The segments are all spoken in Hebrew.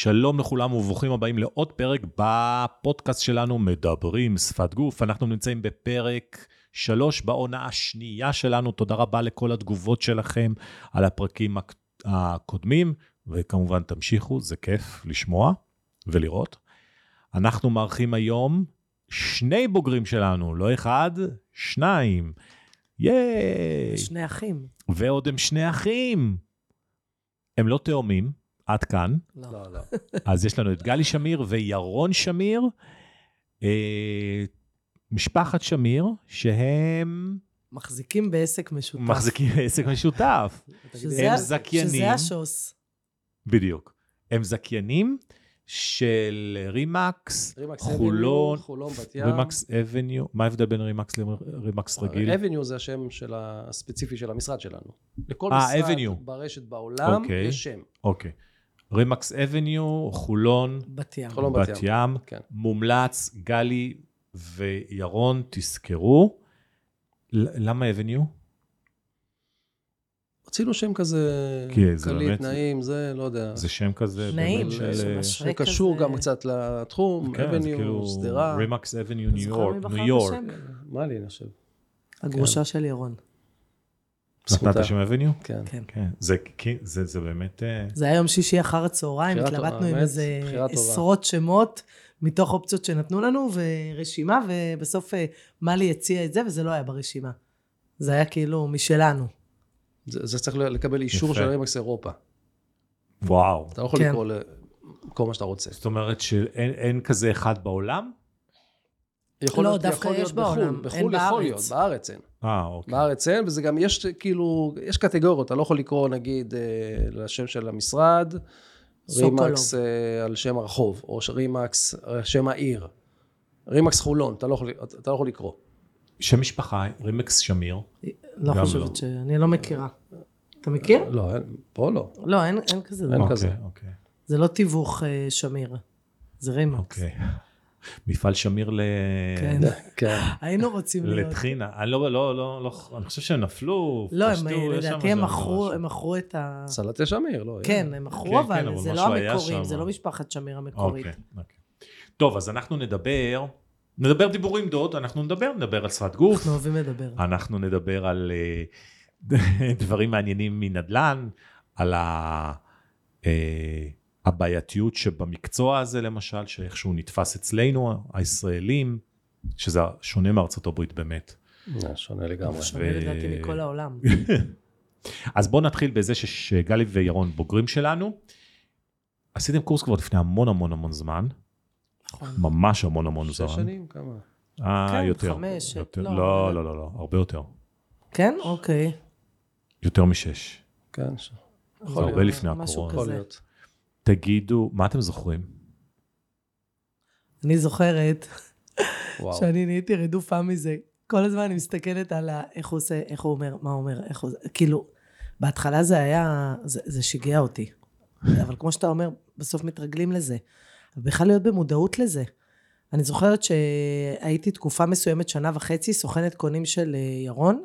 שלום לכולם וברוכים הבאים לעוד פרק בפודקאסט שלנו, מדברים שפת גוף. אנחנו נמצאים בפרק שלוש בעונה השנייה שלנו. תודה רבה לכל התגובות שלכם על הפרקים הקודמים, וכמובן תמשיכו, זה כיף לשמוע ולראות. אנחנו מארחים היום שני בוגרים שלנו, לא אחד, שניים. ייי! שני אחים. ועוד הם שני אחים. הם לא תאומים, עד כאן. לא. לא, לא. אז יש לנו את גלי שמיר וירון שמיר, אה, משפחת שמיר, שהם מחזיקים בעסק משותף. מחזיקים עסק משותף. שזה הם זכיינים. שזה השוס. בדיוק. הם זכיינים של רימקס, רימקס חולון, אבניו, חולון בת ים. רימקס אבניו, מה ההבדל בין רימקס לרימקס רגיל? אבניו זה השם של הספציפי של המשרד שלנו. לכל אה, משרד Avenue. ברשת בעולם אוקיי. יש שם. אוקיי. רימקס אבניו, חולון, בת ים. חולון בת בת ים, כן. מומלץ, גלי וירון, תזכרו. למה אבניו? רצינו שם כזה זה קליט, באמת- נעים, זה, לא יודע. זה שם כזה נעים, באמת של... זה משהו. שקשור כזה- גם קצת לתחום, כן, אבניו, כאילו שדרה. רימקס אבניו ניו יורק, ניו יורק. מה לי, אני חושב? הגרושה של ירון. נתת. שם אבניו? כן. כן. כן. זה- זה זה באמת... אה, זה היה יום שישי אחר הצהריים, התלבטנו עם איזה. עשרות שמות מתוך אופציות שנתנו לנו, ורשימה, ובסוף אה, מלי הציע את זה, וזה לא היה ברשימה. זה היה כאילו משלנו. זה זה צריך לקבל אישור. של רימקס אירופה. וואו. אתה לא יכול כן. לקרוא לכל מה שאתה רוצה. זאת אומרת שאין אין כזה אחד בעולם? יכול לא, להיות- דווקא יכול יש להיות בעולם, בחו"ל, אין בחו"ל יכול בארץ. להיות, בארץ אין. אה, אוקיי. בארץ אין, וזה גם, יש כאילו, יש קטגוריות, אתה לא יכול לקרוא נגיד אה, לשם של המשרד. רימקס אה, על שם הרחוב, או רימקס על שם העיר. רימקס חולון, אתה לא יכול, אתה לא יכול לקרוא. שם משפחה, רימקס שמיר. לא חושבת לא. ש... אני לא מכירה. אתה מכיר? לא, אין, פה לא. לא, אין אין כזה אין. אוקיי, כזה. אוקיי. זה לא תיווך אה, שמיר. זה רימקס. אוקיי. מפעל שמיר ל... כן. כן. היינו רוצים להיות. לטחינה. אני לא, לא, לא, לא, אני חושב שהם נפלו, לא, הם, פשטו, יש שם לדעתי הם מכרו. הם מכרו את ה... סלטי שמיר, לא. כן, אין. הם מכרו, כן, כן, אבל זה לא שם. זה לא משפחת שמיר המקורית. אוקיי, אוקיי. טוב, אז אנחנו נדבר, נדבר דיבורים דוד, אנחנו נדבר, נדבר על שפת גוף, אנחנו אוהבים לדבר. אנחנו נדבר על אה, דברים מעניינים מנדל"ן, על ה... אה, הבעייתיות שבמקצוע הזה למשל, שאיכשהו נתפס אצלנו, הישראלים, שזה שונה מארצות הברית באמת. אה, שונה לגמרי. שונה לדעתי מכל העולם. אז בואו נתחיל בזה שגלי וירון בוגרים שלנו. עשיתם קורס כבר לפני המון המון המון זמן, נכון. ממש המון המון זמן. שש שנים, כמה? אה, כן, יותר. חמש, יותר. לא, לא, לא, לא, לא, הרבה יותר. כן? אוקיי. יותר משש. כן, ש- יכול הרבה זה לפני משהו הקורונה. יכול כזה. תגידו, מה אתם זוכרים? אני זוכרת. שאני נהייתי רדופה מזה. כל הזמן אני מסתכלת על ה- איך הוא עושה, איך הוא אומר, מה הוא אומר, איך הוא... כאילו, בהתחלה זה היה, זה, זה שיגע אותי. אבל כמו שאתה אומר, בסוף מתרגלים לזה. בכלל להיות במודעות לזה. אני זוכרת שהייתי תקופה מסוימת, שנה וחצי, סוכנת קונים של אה, ירון,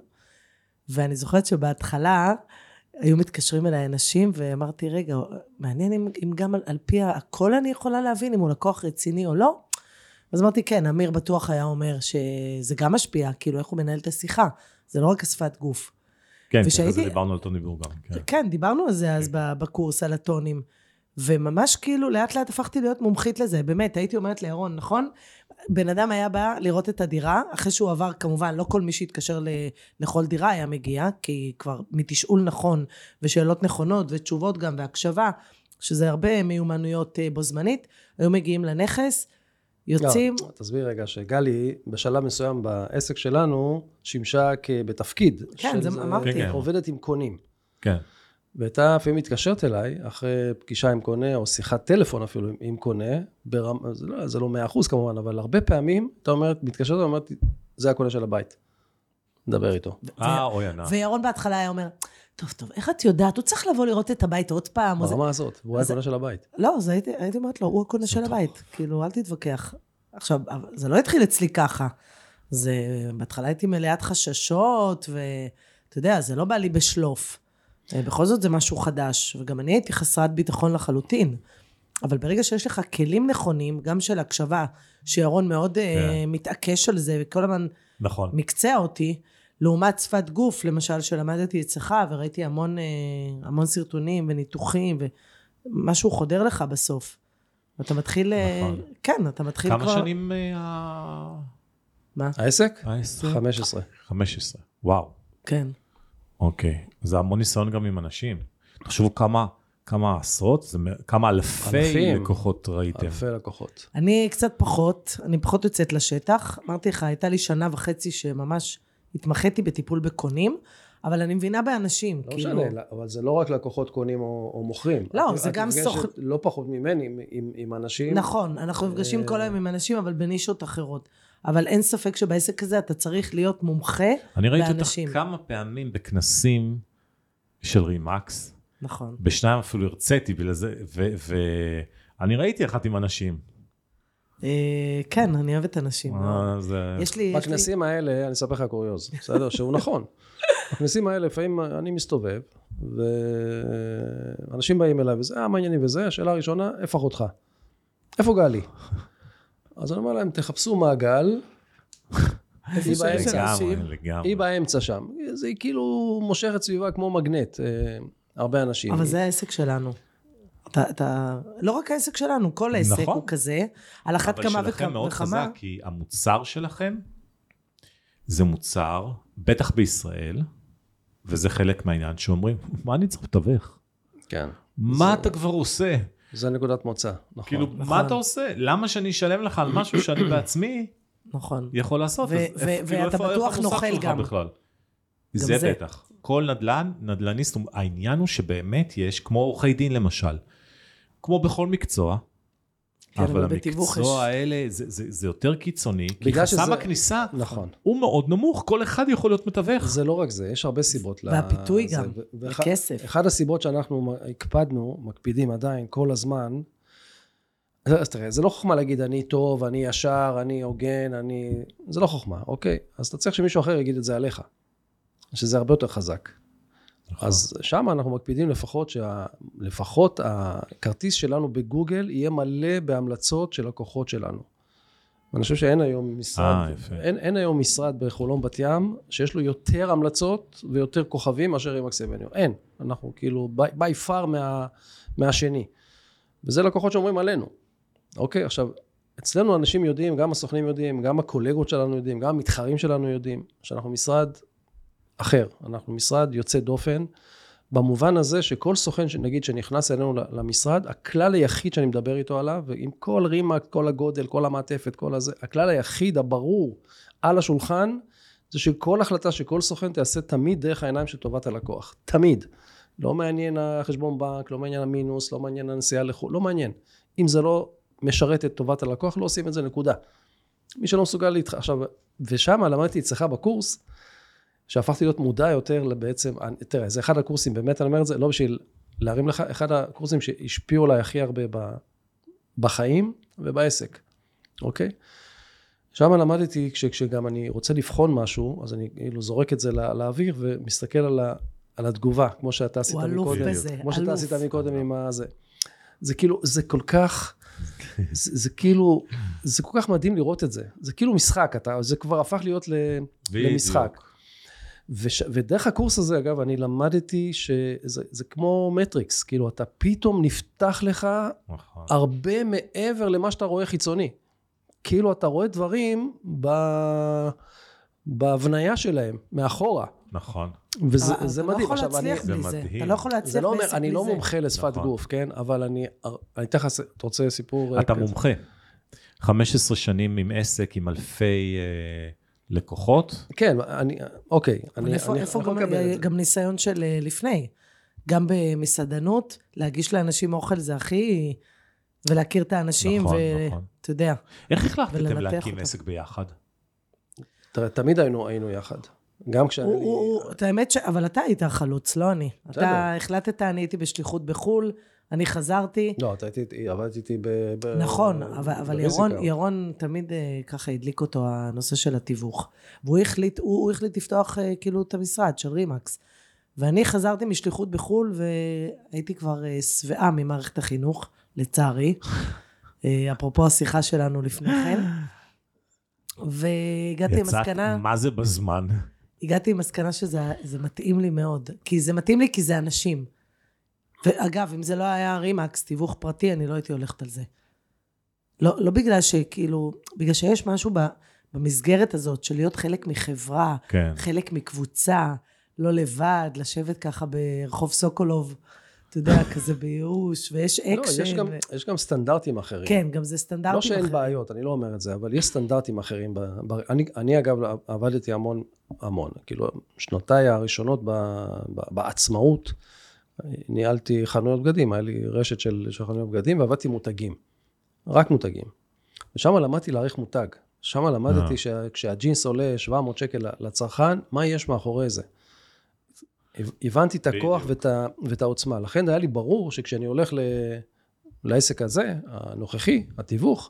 ואני זוכרת שבהתחלה היו מתקשרים אליי אנשים, ואמרתי, רגע, מעניין אם, אם גם על, על פי הכל אני יכולה להבין אם הוא לקוח רציני או לא. אז אמרתי, כן, אמיר בטוח היה אומר שזה גם משפיע, כאילו, איך הוא מנהל את השיחה. זה לא רק השפת גוף. כן, אחרי ושהייתי- זה דיברנו על טוני בור גם. כן. כן, דיברנו על זה אז ב- בקורס, על הטונים. וממש כאילו, לאט לאט הפכתי להיות מומחית לזה. באמת, הייתי אומרת לירון, נכון? בן אדם היה בא לראות את הדירה, אחרי שהוא עבר, כמובן, לא כל מי שהתקשר ל- לכל דירה היה מגיע, כי כבר מתשאול נכון, ושאלות נכונות, ותשובות גם, והקשבה, שזה הרבה מיומנויות אה, בו זמנית, היו מגיעים לנכס, יוצאים, לא, תסביר רגע שגלי, בשלב מסוים בעסק שלנו, שימשה בתפקיד. כן, זה אמרתי. כן, כן. עובדת עם קונים. כן. והייתה לפעמים מתקשרת אליי, אחרי פגישה עם קונה, או שיחת טלפון אפילו עם- עם קונה, ברמ... זה, לא, זה לא מאה אחוז כמובן, אבל הרבה פעמים, אתה אומרת, מתקשרת ואומרת, זה הקונה של הבית. נדבר איתו. אה, אוי, ענק. וירון בהתחלה היה אומר, טוב, טוב, איך את יודעת? הוא צריך לבוא לראות את הבית עוד פעם. זה." ברמה הזאת, והוא היה הקונה של הבית. לא, אז הייתי, הייתי אומרת לו, הוא הקונה של הבית. כאילו, אל תתווכח. עכשיו, זה לא התחיל אצלי ככה. זה, בהתחלה הייתי מלאת חששות, ואתה יודע, זה לא בא לי בשלוף. אה, בכל זאת זה משהו חדש, וגם אני הייתי חסרת ביטחון לחלוטין. אבל ברגע שיש לך כלים נכונים, גם של הקשבה, שירון מאוד אה, כן. מתעקש על זה, וכל הזמן נכון. מקצע אותי, לעומת שפת גוף, למשל, שלמדתי אצלך, וראיתי המון, אה, המון סרטונים וניתוחים, ומשהו חודר לך בסוף. אתה מתחיל... נכון. כן, אתה מתחיל כמה כבר... שנים אה, ה- מה? העסק? העסק? 15. 15. וואו. כן. אוקיי. זה המון ניסיון גם עם אנשים. תחשבו כמה, כמה עשרות, זה כמה אלפי אלפים. לקוחות ראיתם. אלפי לקוחות. אני קצת פחות, אני פחות יוצאת לשטח. אמרתי לך, הייתה לי שנה וחצי שממש התמחיתי בטיפול בקונים, אבל אני מבינה באנשים. לא כאילו, משנה, אבל זה לא רק לקוחות קונים או, או מוכרים. לא, את- זה את גם סוכן- לא פחות ממני עם, עם, עם אנשים. נכון, אנחנו נפגשים כל אה, היום עם אנשים, אבל בנישות אחרות. אבל אין ספק שבעסק הזה אתה צריך להיות מומחה אני ראיתי אותך. כמה פעמים בכנסים של רימקס, נכון. בשניים אפילו הרציתי בגלל זה, ואני ראיתי אחת עם אנשים. אה, כן, אני אוהבת אנשים. יש לי... יש לי- בכנסים האלה, אני אספר לך קוריוז, בסדר? שהוא נכון. בכנסים האלה, לפעמים אני מסתובב, ואנשים באים אליי וזה, אה, מה העניינים וזה, השאלה הראשונה, איפה אחותך? איפה גלי? אז אני אומר להם, תחפשו מעגל, היא באמצע, אנשים. היא באמצע שם. זה כאילו מושכת סביבה כמו מגנט, אה, הרבה אנשים. אבל זה העסק שלנו. אתה, אתה, לא רק העסק שלנו, כל עסק נכון. הוא כזה, על אחת כמה אבל שלכם וכמה. מאוד וכמה. חזק, כי המוצר שלכם זה מוצר, בטח בישראל, וזה חלק מהעניין שאומרים, מה אני צריך לתווך? כן. מה אתה כבר עושה? זה נקודת מוצא, נכון. כאילו, נכון. מה אתה עושה? למה שאני אשלם לך על משהו שאני בעצמי נכון. יכול לעשות? ו- אז ו- כאילו, ואתה איפה בטוח נוכל גם. בכלל? גם זה זה. בטח. כל נדל"ן, נדל"ניסט, העניין הוא שבאמת יש, כמו עורכי דין למשל, כמו בכל מקצוע, כן, אבל המקצוע יש- האלה זה, זה, זה יותר קיצוני, כי חסם שזה- הכניסה נכון. הוא מאוד נמוך, כל אחד יכול להיות מתווך. זה לא רק זה, יש הרבה סיבות. והפיתוי זה. גם, ו- ואח- וכסף. אחד הסיבות שאנחנו הקפדנו, מקפידים עדיין כל הזמן, אז תראה, זה לא חוכמה להגיד אני טוב, אני ישר, אני הוגן, אני... זה לא חוכמה, אוקיי? אז אתה צריך שמישהו אחר יגיד את זה עליך, שזה הרבה יותר חזק. נכון. אז שם אנחנו מקפידים לפחות שה... לפחות הכרטיס שלנו בגוגל יהיה מלא בהמלצות של לקוחות שלנו. ואני חושב שאין היום משרד, אה, יפה. אין, אין היום משרד בחולון בת ים שיש לו יותר המלצות ויותר כוכבים מאשר עם אקסבניו. אין. אנחנו כאילו by far מה, מהשני. וזה לקוחות שאומרים עלינו. אוקיי, עכשיו, אצלנו אנשים יודעים, גם הסוכנים יודעים, גם הקולגות שלנו יודעים, גם המתחרים שלנו יודעים, שאנחנו משרד אחר. אנחנו משרד יוצא דופן, במובן הזה שכל סוכן, נגיד, שנכנס אלינו למשרד, הכלל היחיד שאני מדבר איתו עליו, ועם כל רימה, כל הגודל, כל המעטפת, כל הזה, הכלל היחיד הברור על השולחן, זה שכל החלטה שכל סוכן תעשה תמיד דרך העיניים של טובת הלקוח. תמיד. לא מעניין החשבון בנק, לא מעניין המינוס, לא מעניין הנסיעה לחו"ל, לא מעניין. אם זה לא משרת את טובת הלקוח, לא עושים את זה, נקודה. מי שלא מסוגל להתח... עכשיו, ושם למדתי אצלך בקורס, שהפכתי להיות מודע יותר לבעצם, תראה, זה אחד הקורסים, באמת אני אומר את זה, לא בשביל להרים לך, אחד הקורסים שהשפיעו עליי הכי הרבה ב, בחיים ובעסק, אוקיי? שם למדתי, כש, כשגם אני רוצה לבחון משהו, אז אני כאילו זורק את זה לא, לאוויר ומסתכל על, ה, על התגובה, כמו שאתה עשית הוא אלוף מקודם. בזה, כמו שאתה. עשית מקודם עם הזה. זה כאילו, זה כל כך, זה, זה כאילו, זה כל כך מדהים לראות את זה. זה כאילו משחק, אתה, זה כבר הפך להיות ל, למשחק. וש, ודרך הקורס הזה, אגב, אני למדתי שזה זה כמו מטריקס, כאילו, אתה פתאום נפתח לך נכון. הרבה מעבר למה שאתה רואה חיצוני. כאילו, אתה רואה דברים ב... בהבניה שלהם, מאחורה. נכון. וזה זה אתה לא מדהים. יכול עכשיו, אני... להצליח זה בלי זה. מדהים. אתה לא יכול להצליח זה לא אומר, בעסק אני בלי לא זה. מומחה לשפת נכון. גוף, כן? אבל אני... אני אתן לך... אתה רוצה סיפור... אתה כזה? מומחה. 15 שנים עם עסק, עם אלפי אה, לקוחות. כן, אני... אוקיי. אני, איפה, אני איפה יכול גם, לקבל את זה. גם ניסיון של אה, לפני? גם במסעדנות, להגיש לאנשים אוכל זה הכי... ולהכיר את האנשים, נכון, ואתה נכון. יודע. איך החלטתם להקים. עסק ביחד? תראה, תמיד היינו, היינו יחד. גם כשאני... הוא, הוא, הוא, את האמת ש... אבל אתה היית החלוץ, לא אני. אתה החלטת, אני הייתי בשליחות בחו"ל, אני חזרתי. לא, אתה הייתי, עבדתי איתי ב... ב נכון, אבל, אבל. ירון, ירון תמיד אה, ככה הדליק אותו הנושא של התיווך. והוא החליט, הוא, הוא החליט לפתוח אה, כאילו את המשרד של רימקס. ואני חזרתי משליחות בחו"ל והייתי כבר אה, שבעה ממערכת החינוך. לצערי. אפרופו השיחה שלנו לפני כן. והגעתי יצאת, למסקנה, מה זה בזמן? הגעתי למסקנה שזה זה מתאים לי מאוד. כי זה מתאים לי כי זה אנשים. ואגב, אם זה לא היה רימקס, תיווך פרטי, אני לא הייתי הולכת על זה. לא, לא בגלל שכאילו, בגלל שיש משהו ב, במסגרת הזאת של להיות חלק מחברה, כן. חלק מקבוצה, לא לבד, לשבת ככה ברחוב סוקולוב, אתה יודע, כזה בייאוש, ויש לא, אקשן. יש גם, ו... יש גם סטנדרטים אחרים. כן, גם זה סטנדרטים לא שאין אחרים. בעיות, אני לא אומר את זה, אבל יש סטנדרטים אחרים. ב, ב, אני, אני אגב עבדתי המון, המון, כאילו שנותיי הראשונות ב, ב, בעצמאות, ניהלתי חנויות בגדים, היה לי רשת של, של חנויות בגדים ועבדתי מותגים, רק מותגים. ושם למדתי להעריך מותג. שם למדתי אה. שכשהג'ינס עולה 700 שקל לצרכן, מה יש מאחורי זה. הבנתי את הכוח. ואת, ה, ואת העוצמה. לכן היה לי ברור שכשאני הולך ל, לעסק הזה, הנוכחי, התיווך,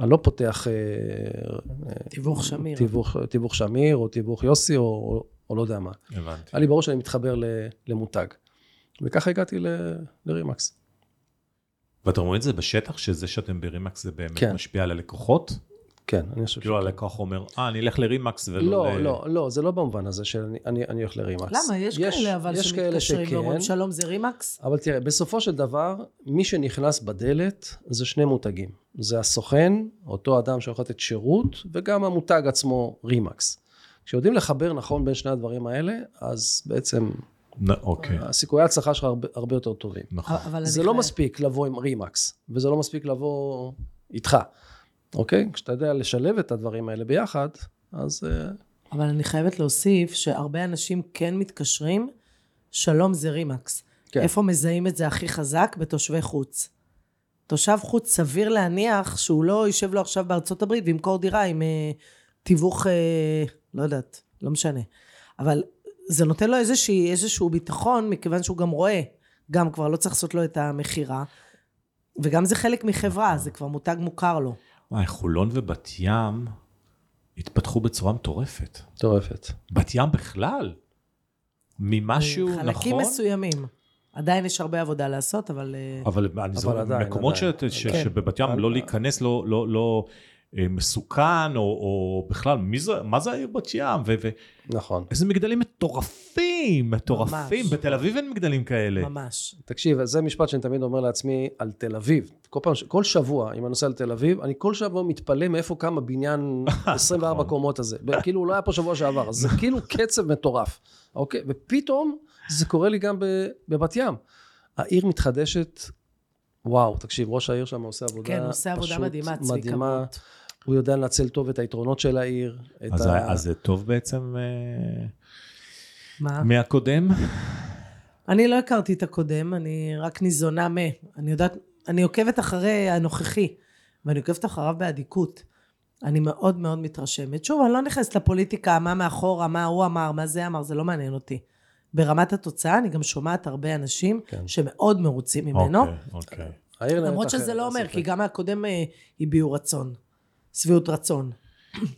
אני לא פותח אה, אה, תיווך שמיר. תיווך, תיווך שמיר, או תיווך יוסי, או, או, או לא יודע מה. הבנתי. היה לי ברור שאני מתחבר ל, למותג. וככה הגעתי ל, לרימקס. ואתם רואים את זה בשטח, שזה שאתם ברימקס זה באמת כן. משפיע על הלקוחות? כן, אני חושב כאילו הלקוח אומר, אה, אני אלך לרימקס ולא לא, ל... לא, לא, זה לא במובן הזה שאני אני, אני הולך לרימקס. למה? יש, כאלה אבל יש כאלה שמתקשרים שכן, ואומרים, שלום, זה רימקס? אבל תראה, בסופו של דבר, מי שנכנס בדלת זה שני מותגים. זה הסוכן, אותו אדם שיכול לתת שירות, וגם המותג עצמו רימקס. כשיודעים לחבר נכון בין שני הדברים האלה, אז בעצם אוקיי, הסיכויי ההצלחה שלך הרבה, הרבה יותר טובים. נכון. זה לא חייב- מספיק לבוא עם רימקס, וזה לא מספיק לבוא איתך, אוקיי? כשאתה יודע לשלב את הדברים האלה ביחד, אז... אה, אבל אני חייבת להוסיף שהרבה אנשים כן מתקשרים, שלום זה רימקס. כן. איפה מזהים את זה הכי חזק? בתושבי חוץ. תושב חוץ, סביר להניח שהוא לא יושב לו עכשיו בארצות הברית וימכור דירה עם אה, תיווך, אה, לא יודעת, לא משנה. אבל זה נותן לו איזושהי, איזשהו ביטחון, מכיוון שהוא גם רואה, גם כבר לא צריך לעשות לו את המכירה, וגם זה חלק מחברה, זה כבר מותג מוכר לו. וואי, חולון ובת ים התפתחו בצורה מטורפת. מטורפת. בת ים בכלל, ממשהו, נכון? חלקים מסוימים. עדיין יש הרבה עבודה לעשות, אבל... אה, אבל אני זוכר, עדיין, מקומות ש- עדיין. ש- כן. שבבת ים לא להיכנס, לא- לא לא, מסוכן, או- או בכלל, מי זה- מה זה העיר בת ים? ו- ו- נכון. איזה מגדלים מטורפים, מטורפים. ממש. בתל אביב אין מגדלים כאלה. ממש. תקשיב, זה משפט שאני תמיד אומר לעצמי על תל אביב. כל פעם, כל שבוע, אם אני נוסע לתל אביב, אני כל שבוע מתפלא מאיפה קם הבניין 24 נכון. קומות הזה. כאילו, הוא לא היה פה שבוע שעבר, אז זה כאילו קצב מטורף. אוקיי? ופתאום זה קורה לי גם ב- בבת ים. העיר מתחדשת, וואו, תקשיב, ראש העיר שם עושה עבודה כן, עושה עבודה פשוט מדהימה, צביקה מדהימה. הוא יודע לנצל טוב את היתרונות של העיר. אז ה- ה- אז זה טוב בעצם אה, מה? מהקודם? אני לא הכרתי את הקודם, אני רק ניזונה מ... אני יודעת, אני עוקבת אחרי הנוכחי, ואני עוקבת אחריו באדיקות. אני מאוד מאוד מתרשמת. שוב, אני לא נכנסת לפוליטיקה, מה מאחורה, מה הוא אמר, מה זה אמר, זה לא מעניין אותי. ברמת התוצאה, אני גם שומעת הרבה אנשים כן. שמאוד מרוצים ממנו, אוקיי, אוקיי. למרות שזה לא אומר. כי גם הקודם אה, הביעו רצון. שביעות רצון.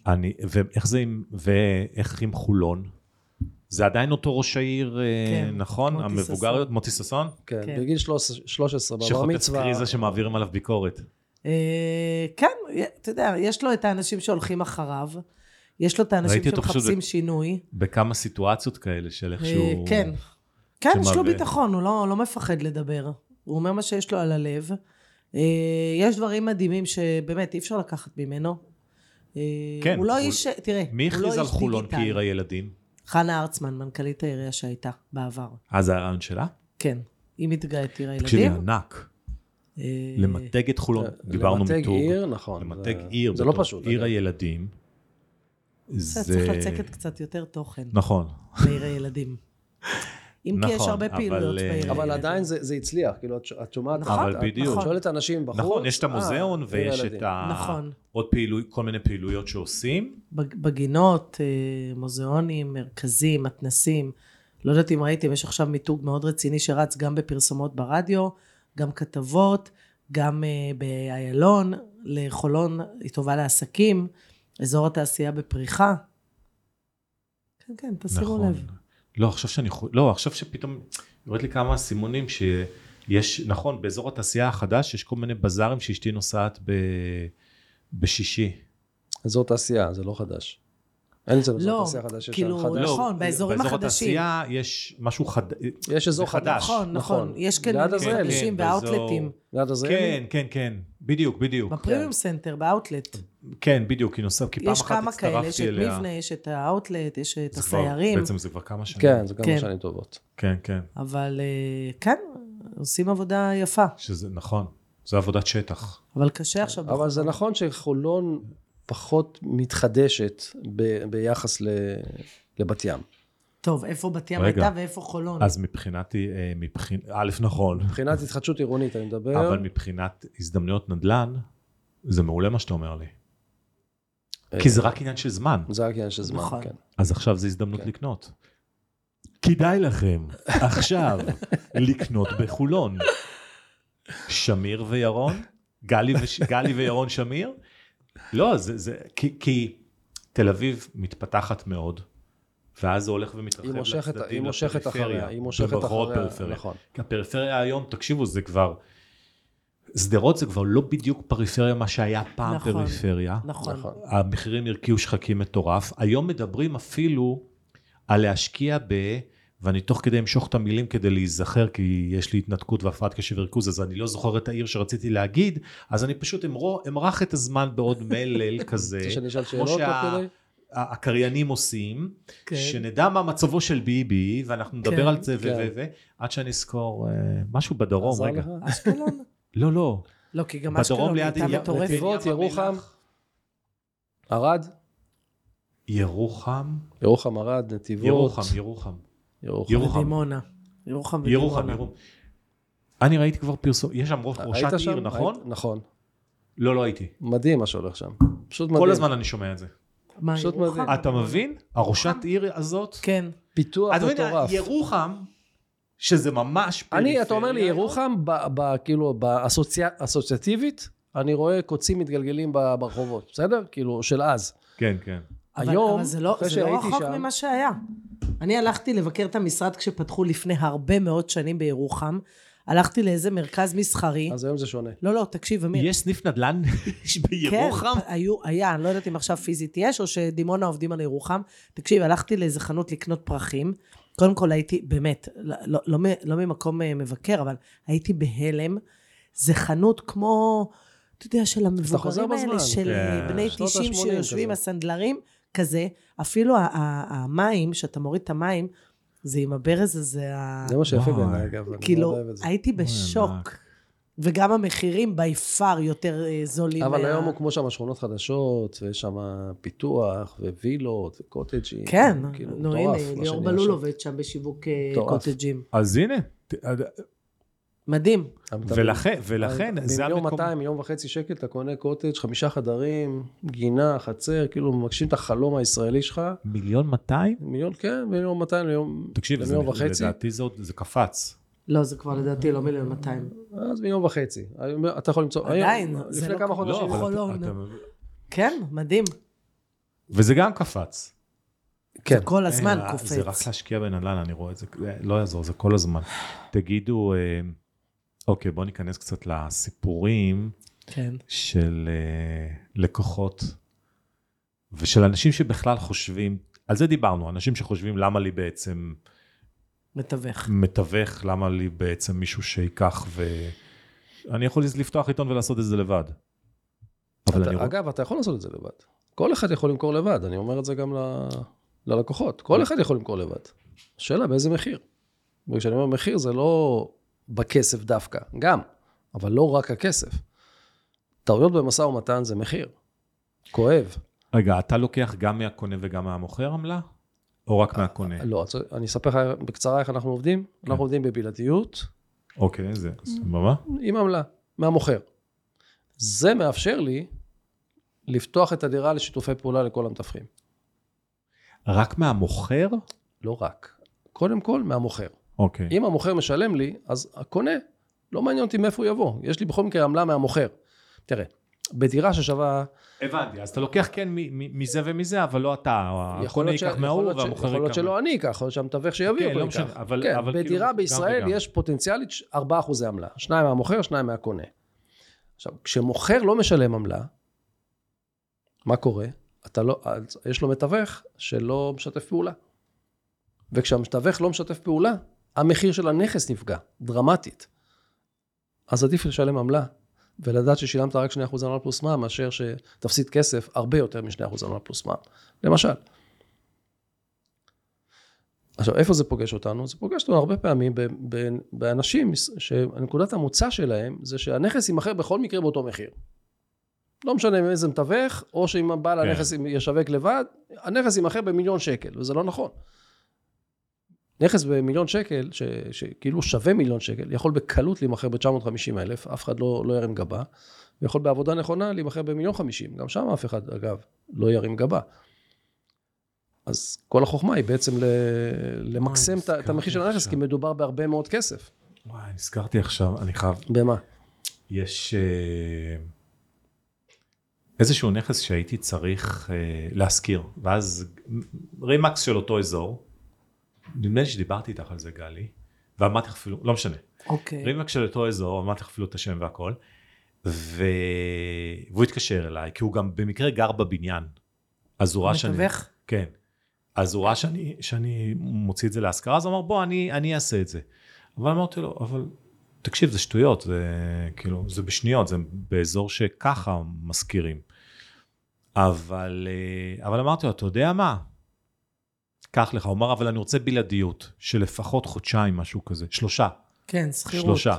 אני, ואיך זה עם, ואיך עם חולון? זה עדיין אותו ראש העיר, אה, כן, נכון? מוטי המבוגר, ששון. מוטי ששון? כן, כן. בגיל 13 13 בבר שחוטף מצווה. קריזה שמעבירים עליו ביקורת. אה, כן, אתה יודע, יש לו את האנשים שהולכים אחריו, יש לו את האנשים ראיתי אותו פשוט שמחפשים שינוי. בכמה סיטואציות כאלה של אה, איכשהו... כן. כן, יש לו. ביטחון, הוא לא, לא מפחד לדבר. הוא אומר מה שיש לו על הלב. אה, יש דברים מדהימים שבאמת אי אפשר לקחת ממנו. אה, כן, הוא לא הוא- איש, תראה, מי הוא לא הכריז על חולון. כעיר הילדים? חנה ארצמן, מנכ"לית העירייה שהייתה בעבר. אה, זה הרעיון שלה? כן, היא מתגאה את עיר תקשיבי, הילדים. ענק. אה, למתג את חולון, דיברנו למתג מיתוג. עיר, נכון. למתג זה- עיר, זה לא פשוט. עיר. הילדים. זה... צריך לצקת קצת יותר תוכן נכון. בעיר הילדים. אם כי יש נכון, הרבה אבל, פעילויות אה, בעיר אבל. עדיין זה זה הצליח, כאילו, את שומעת, נכון, אבל את- בדיוק. את שואלת אנשים בחוץ. נכון, יש את אה, המוזיאון עיר ויש. את ה... נכון. עוד פעילוי, כל מיני פעילויות שעושים. בג- בגינות, אה, מוזיאונים, מרכזים, מתנסים. לא יודעת אם ראיתם, יש עכשיו מיתוג מאוד רציני שרץ גם בפרסומות ברדיו, גם כתבות, גם אה, באיילון, לחולון היא טובה לעסקים, אזור התעשייה בפריחה. כן, כן, תשימו נכון. לב. לא, עכשיו שאני... חו- לא, עכשיו שפתאום... יורד לי כמה סימונים ש... יש, נכון, באזור התעשייה החדש יש כל מיני בזארים שאשתי נוסעת ב, בשישי. אזור תעשייה, זה לא חדש. אין אצלנו אזור לא, תעשייה חדש, יש כאילו, חדש. נכון, באזורים באזור החדשים. התעשייה יש משהו חד... יש אזור זה חדש. נכון, נכון. יש ליד קניונים עזריאלי. חדשים כן, באזור- באאוטלטים. ליד עזריאלי? כן, כן, כן, בדיוק, בדיוק. בפרימיום סנטר, באאוטלט. כן, בדיוק, היא נוסעת, כי פעם יש אחת כמה כאלה, יש הצטרפתי את אליה. מבנה, יש את האאוטלט, יש את זה כבר- הסיירים. בעצם זה כבר כמה שנים. כן, זה כמה כן. שנים טובות. כן, כן, אבל אה, כן, עושים עבודה יפה. שזה נכון, זה עבודת שטח. אבל קשה עכשיו. אבל זה בחולון. נכון שחולון פחות מתחדשת ב- ביחס ל- לבת ים. טוב, איפה בת ים רגע. הייתה ואיפה חולון? אז מבחינתי, אה, מבחינ... א', נכון, מבחינת התחדשות עירונית אני מדבר. אבל מבחינת הזדמנויות נדל"ן, זה מעולה מה שאתה אומר לי. כי זה רק עניין של זמן. זה רק עניין של זמן, נכון. כן. אז עכשיו זו הזדמנות כן. לקנות. כדאי לכם עכשיו לקנות בחולון. שמיר וירון? גלי, וש... גלי וירון שמיר? לא, זה, זה כי, כי תל אביב מתפתחת מאוד, ואז זה הולך ומתרחב היא מושכת- לצדדים, היא מושכת לפריפריה, אחריה, היא מושכת אחריה. נכון. כי הפריפריה היום, תקשיבו, זה כבר... שדרות זה כבר לא בדיוק פריפריה, מה שהיה פעם נכון. פריפריה. נכון. נכון. המחירים הרקיעו שחקים מטורף. היום מדברים אפילו על להשקיע ב... ואני תוך כדי אמשוך את המילים כדי להיזכר, כי יש לי התנתקות והפרעת קשב וריכוז, אז אני לא זוכר את העיר שרציתי להגיד, אז אני פשוט אמרח את הזמן בעוד מלל כזה, שאני אשאל כמו שאלות תוך כדי? שהקריינים עושים, כן. שנדע מה מצבו של ביבי, ואנחנו נדבר כן, על זה, ו- כן. ו... ו... עד שאני אזכור אה, משהו בדרום, רגע. אשקלון? לא, לא. לא, כי גם אשקלון הייתה מטורפת. נתיבות, ירוחם? ערד? ירוחם, ירוחם, ערד, נתיבות. ירוחם, ירוחם. ירוחם. ירוחם. ודימונה. ירוחם ירוחם, ודימונה. ירוחם. אני ראיתי כבר פרסום, יש שם ראש- ראשת עיר? נכון? נכון. לא, לא הייתי. מדהים מה שהולך שם. פשוט מדהים. כל הזמן אני שומע את זה. מה, ירוחם? אתה מבין? הראשת עיר הזאת? כן. פיתוח אתה מבין, מטורף. ירוחם, שזה ממש אני, אתה אומר לי, פריפריה, ירוחם, ב- ב- כאילו, באסוציאטיבית, אני רואה קוצים מתגלגלים ב- ברחובות, בסדר? כאילו, של אז. כן, כן. אבל, היום, אבל זה לא, אחרי זה לא שהייתי רחוק שם- ממה שהיה. אני הלכתי לבקר את המשרד כשפתחו לפני הרבה מאוד שנים בירוחם. הלכתי לאיזה מרכז מסחרי. אז היום זה שונה. לא, לא, תקשיב, אמיר. יש סניף נדל"ן בירוחם? כן, היו, היה, אני לא יודעת אם עכשיו פיזית יש, או שדימונה עובדים על ירוחם. תקשיב, הלכתי לאיזה חנות לקנות פרחים. קודם כל הייתי, באמת, לא, לא, לא, מ- לא ממקום אה, מבקר, אבל הייתי בהלם. זה חנות כמו, אתה יודע, של המבוגרים האלה, בזמן. של כן. בני שנות 90 ה-80 שיושבים, כזה. הסנדלרים, כזה. אפילו המים, שאתה מוריד את המים, זה עם הברז הזה, זה מה שיפה. בעיניי, אגב. כאילו. הייתי בשוק. וגם המחירים בי פאר יותר אה, זולים. אבל מה- היום הוקמו שם שכונות חדשות, ויש שם פיתוח, ווילות, וקוטג'ים. כן, כאילו, נו מטורף, הנה, ליאור בלול שם. עובד שם בשיווק אה, מטורף. קוטג'ים. אז הנה, ת- מדהים. ולכן, ולכן, זה המקום... 200, מיליון וחצי שקל, אתה קונה קוטג', חמישה חדרים, גינה, חצר, כאילו מגשים את החלום הישראלי שלך. מיליון 200? מיליון, כן, מיליון 200 ליום, תקשיב. לדעתי זה, עוד- זה קפץ. לא, זה כבר לדעתי לא מיליון 200. אז מיליון וחצי. אתה יכול למצוא, עדיין, זה לפני לא כמה כמו- חודשים. לא, חולון. אתה, אתה, כן, מדהים. וזה גם קפץ. כן. כל הזמן אה, קופץ. זה רק להשקיע בנדל"ן, אני רואה את זה, זה לא יעזור, זה כל הזמן. תגידו, אה, אוקיי, בואו ניכנס קצת לסיפורים כן. של אה, לקוחות ושל אנשים שבכלל חושבים, על זה דיברנו, אנשים שחושבים למה לי בעצם מתווך. מתווך, למה לי בעצם מישהו שייקח ו... אני יכול לפתוח עיתון ולעשות את זה לבד. אבל אתה, אני. אגב, אתה יכול לעשות את זה לבד. כל אחד יכול למכור לבד, אני אומר את זה גם ל... ללקוחות. כל אחד יכול למכור לבד. השאלה באיזה מחיר. וכשאני אומר מחיר זה לא בכסף דווקא, גם, אבל לא רק הכסף. טעויות במשא ומתן זה מחיר. כואב. רגע, אתה לוקח גם מהקונה וגם מהמוכר עמלה? או רק מהקונה? לא, אני אספר לך בקצרה איך אנחנו עובדים. אנחנו עובדים בבלעדיות, אוקיי, זה סבבה. עם עמלה, מהמוכר. זה מאפשר לי לפתוח את הדירה לשיתופי פעולה לכל המתווכים. רק מהמוכר? לא רק. קודם כל, מהמוכר. אוקיי. אם המוכר משלם לי, אז הקונה, לא מעניין אותי מאיפה הוא יבוא. יש לי בכל מקרה עמלה מהמוכר. תראה, בדירה ששווה, הבנתי, אז אתה לוקח כן מזה ומזה, אבל לא אתה, יכול הקונה ייקח מההוא והמוכר יכול להיות ייקח שלא אני אקח, יכול להיות שהמתווך שיביא כן, אותו לא ייקח. כן, כאילו, בדירה בישראל. יש פוטנציאלית 4 אחוזי עמלה, שניים מהמוכר, שניים מהקונה. עכשיו, כשמוכר לא משלם עמלה, מה קורה? אתה לא, יש לו מתווך שלא משתף פעולה. וכשהמתווך לא משתף פעולה, המחיר של הנכס נפגע, דרמטית. אז עדיף לשלם עמלה, ולדעת ששילמת רק 2% עמלה פלוס מע"מ, מאשר שתפסיד כסף הרבה יותר מ-2% עמלה פלוס מע"מ. למשל. עכשיו, איפה זה פוגש אותנו? זה פוגש אותנו הרבה פעמים באנשים שנקודת המוצא שלהם זה שהנכס יימכר בכל מקרה באותו מחיר. לא משנה אם איזה מתווך, או שאם הבעל כן. הנכס ישווק לבד, הנכס יימכר במיליון שקל, וזה לא נכון. נכס במיליון שקל, ש, שכאילו שווה מיליון שקל, יכול בקלות להימכר ב-950 אלף, אף אחד לא, לא ירים גבה, ויכול בעבודה נכונה להימכר במיליון חמישים, גם שם אף אחד, אגב, לא ירים גבה. אז כל החוכמה היא בעצם ל, למקסם את, המחיר של הנכס. כי מדובר בהרבה מאוד כסף. וואי, נזכרתי עכשיו, אני חייב, במה? יש אה, איזשהו נכס שהייתי צריך אה, להשכיר, ואז רימקס של אותו אזור, נדמה לי שדיברתי איתך על זה גלי, ואמרתי לך אפילו, לא משנה, אוקיי. רימקס של אותו אזור, אמרתי לך אפילו את השם והכל, ו... והוא התקשר אליי, כי הוא גם במקרה גר בבניין, אז הוא ראה שאני... מתווך? כן. אז הוא ראה שאני, שאני מוציא את זה להשכרה, אז הוא אמר, בוא, אני, אני אעשה את זה. אבל אמרתי לו, אבל תקשיב, זה שטויות, זה כאילו, זה בשניות, זה באזור שככה משכירים. אבל, אה, אבל אמרתי לו, אתה יודע מה? קח לך. הוא אמר, אבל אני רוצה בלעדיות, של לפחות חודשיים, משהו כזה. שלושה. כן, שכירות. שלושה.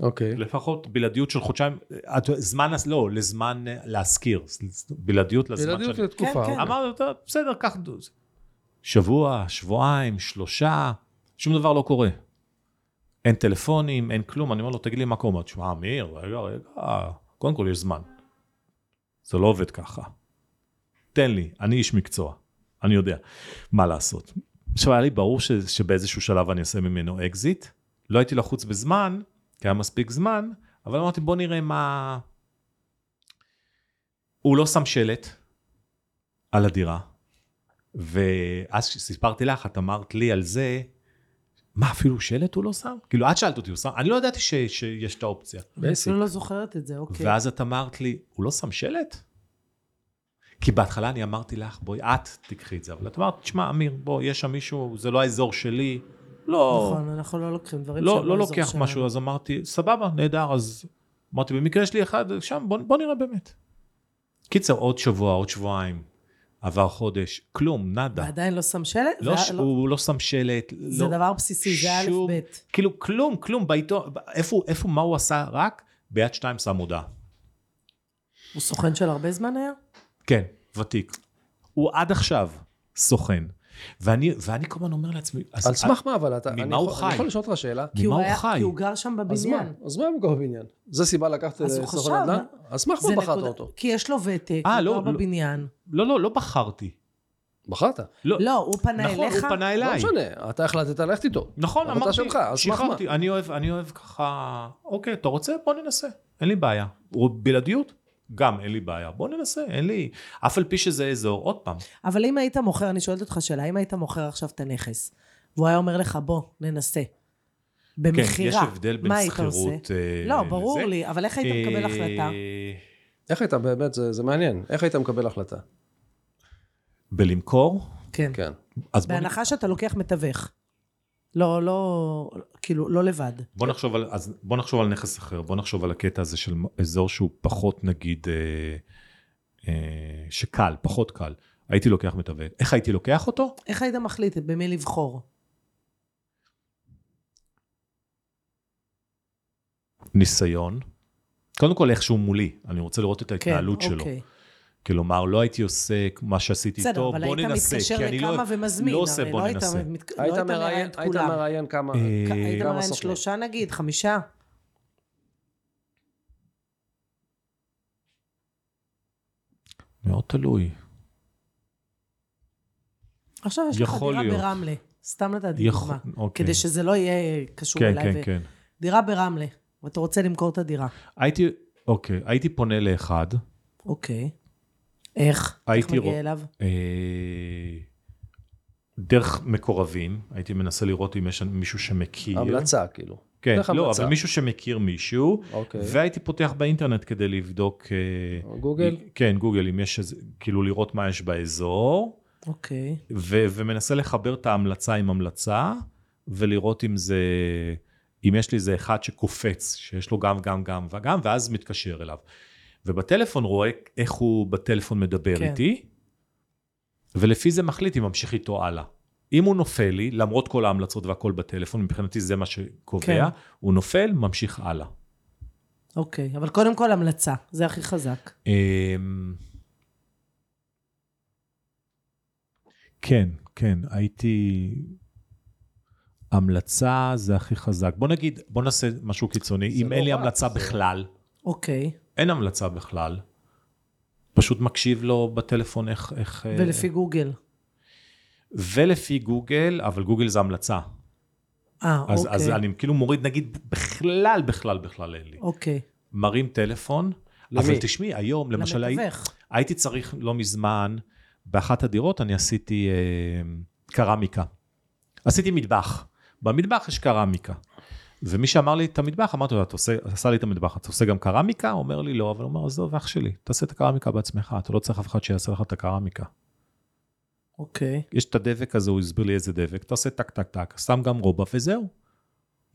אוקיי. לפחות בלעדיות של חודשיים, את- זמן, לא, לזמן אה, להשכיר, בלעדיות לזמן בלעדיות שאני... לתקופה. כן, כן. "טוב, בסדר, קח דוז. שבוע, שבועיים, שלושה, שום דבר לא קורה. אין טלפונים, אין כלום, אני אומר לו, תגיד לי מה קורה. תשמע, אמיר, רגע, רגע, קודם כל יש זמן. זה לא עובד ככה. תן לי, אני איש מקצוע, אני יודע מה לעשות. עכשיו, היה לי ברור ש, שבאיזשהו שלב אני אעשה ממנו אקזיט. לא הייתי לחוץ בזמן, כי היה מספיק זמן, אבל אמרתי, בוא נראה מה... הוא לא שם שלט על הדירה, ואז כשסיפרתי לך, את אמרת לי על זה, מה, אפילו שלט הוא לא שם? כאילו, את שאלת אותי, הוא שם? אני לא ידעתי ש, שיש את האופציה. אני. אפילו לא זוכרת את זה, אוקיי. ואז את אמרת לי, הוא לא שם שלט? כי בהתחלה אני אמרתי לך, בואי, את תקחי את זה, אבל את אמרת, תשמע, אמיר, בוא, יש שם מישהו, זה לא האזור שלי. לא, נכון, אנחנו לא לוקחים דברים לא, לא באזור לוקח שלנו. משהו, אז אמרתי, סבבה, נהדר, אז אמרתי, במקרה יש לי אחד שם, בוא, בוא נראה באמת. קיצר, עוד שבוע, עוד שבועיים, עבר חודש, כלום, נאדה. ועדיין לא שם שלט? לא, ש... הוא לא שם שלט. זה לא, דבר בסיסי, זה א' שום- ב'. כאילו, כלום, כלום, בעיתון, איפה, איפה, מה הוא עשה? רק ביד שתיים שם הודעה. הוא סוכן של הרבה זמן היה? כן, ותיק. הוא עד עכשיו סוכן. ואני, ואני כל הזמן אומר לעצמי, אז על סמך מה אבל אתה... ממה אני הוא יכול- אני חי? יכול לשאול אותך שאלה? כי הוא ממה הוא היה- חי? כי הוא גר שם אז מה? בבניין. אז מה הם גרו בבניין? זה סיבה לקחת אז הוא סוכן נדל"ן? על סמך מה בחרת נקודה- אותו? כי יש לו ותק, אה, הוא לא, גר לא. בבניין. לא, לא, לא בחרתי. בחרת. לא, לא, הוא פנה נכון, אליך. הוא פנה לא אליי. משנה, אתה החלטת ללכת איתו. נכון, אמרתי, שלך? שחררתי, אני אוהב, אני אוהב ככה, אוקיי, אתה רוצה? בוא ננסה, אין לי בעיה. הוא בלעדיות? גם אין לי בעיה, בוא ננסה, אין לי, אף על פי שזה אזור, עוד פעם, אבל אם היית מוכר, אני שואלת אותך שאלה, אם היית מוכר עכשיו את הנכס, והוא היה אומר לך, בוא, ננסה. כן, במכירה, יש הבדל בין מה היית שכירות עושה? אה, לא, ברור לזה. לי, אבל איך היית מקבל אה, החלטה? איך היית, באמת, זה זה מעניין. איך היית מקבל החלטה? בלמכור? כן. כן. אז בוא, בהנחה שאתה לוקח מתווך. לא, לא, כאילו, לא לבד. בוא נחשוב על, אז בוא נחשוב על נכס אחר, בוא נחשוב על הקטע הזה של אזור שהוא פחות נגיד, אה, אה, שקל, פחות קל. הייתי לוקח מתווך. איך הייתי לוקח אותו? איך היית מחליט במי לבחור? ניסיון. קודם כל איכשהו מולי, אני רוצה לראות את ההתנהלות כן, שלו. אוקיי. כלומר, לא הייתי עושה מה שעשיתי בסדר, איתו, אבל בוא היית ננסה, מתקשר כי אני לא, לכמה ומזמין, לא עושה בוא לא היית ננסה. מת- לא היית היית מראיין את היית כולם. מראיין כמה... אה, היית כמה מראיין? שלושה נגיד, חמישה? מאוד תלוי. עכשיו יש לך דירה להיות. ברמלה, סתם יכול- דוגמה, אוקיי. כדי שזה לא יהיה קשור כן, אליי. כן, ו- כן. דירה ברמלה, ואתה רוצה למכור את הדירה. הייתי, אוקיי, הייתי פונה לאחד, אוקיי. איך? איך מגיע רוא- אליו? אה, דרך מקורבים, הייתי מנסה לראות אם יש מישהו שמכיר. המלצה, כאילו. כן, לא, המלצה. אבל מישהו שמכיר מישהו, אוקיי. והייתי פותח באינטרנט כדי לבדוק... אה, גוגל? כן, גוגל, אם יש איזה, כאילו לראות מה יש באזור, אוקיי. ו- ומנסה לחבר את ההמלצה עם המלצה, ולראות אם זה, אם יש לי איזה אחד שקופץ, שיש לו גם, גם, גם וגם, ואז מתקשר אליו. ובטלפון רואה איך הוא בטלפון מדבר כן. איתי, ולפי זה מחליט אם ממשיך איתו הלאה. אם הוא נופל לי, למרות כל ההמלצות והכל בטלפון, מבחינתי זה מה שקובע, כן. הוא נופל, ממשיך הלאה. אוקיי. אבל קודם כל המלצה, זה הכי חזק. אמ, כן, כן, הייתי... המלצה זה הכי חזק. בוא נגיד, בוא נעשה משהו קיצוני. זה אם לא אין לי המלצה זה- בכלל, אוקיי. אין המלצה בכלל, פשוט מקשיב לו בטלפון איך... איך אה, ולפי גוגל. ולפי גוגל, אבל גוגל זה המלצה. אה, אז, אוקיי. אז אני כאילו מוריד, נגיד, בכלל, בכלל, בכלל אין לי. אוקיי. מרים טלפון, למי? אבל תשמעי, היום, למשל, הי-. הייתי צריך לא מזמן, באחת הדירות אני עשיתי אה, קרמיקה. עשיתי מטבח. במטבח יש קרמיקה. ומי שאמר לי את המטבח, אמרתי לו, אתה עושה, עשה לי את המטבח, אתה עושה גם קרמיקה? הוא אומר לי, לא, אבל הוא אומר, עזוב, אח שלי, תעשה את הקרמיקה בעצמך, אתה לא צריך אף אחד שיעשה לך את הקרמיקה. אוקיי. יש את הדבק הזה, הוא הסביר לי איזה דבק, אתה עושה טק טק טק, שם גם רובע וזהו.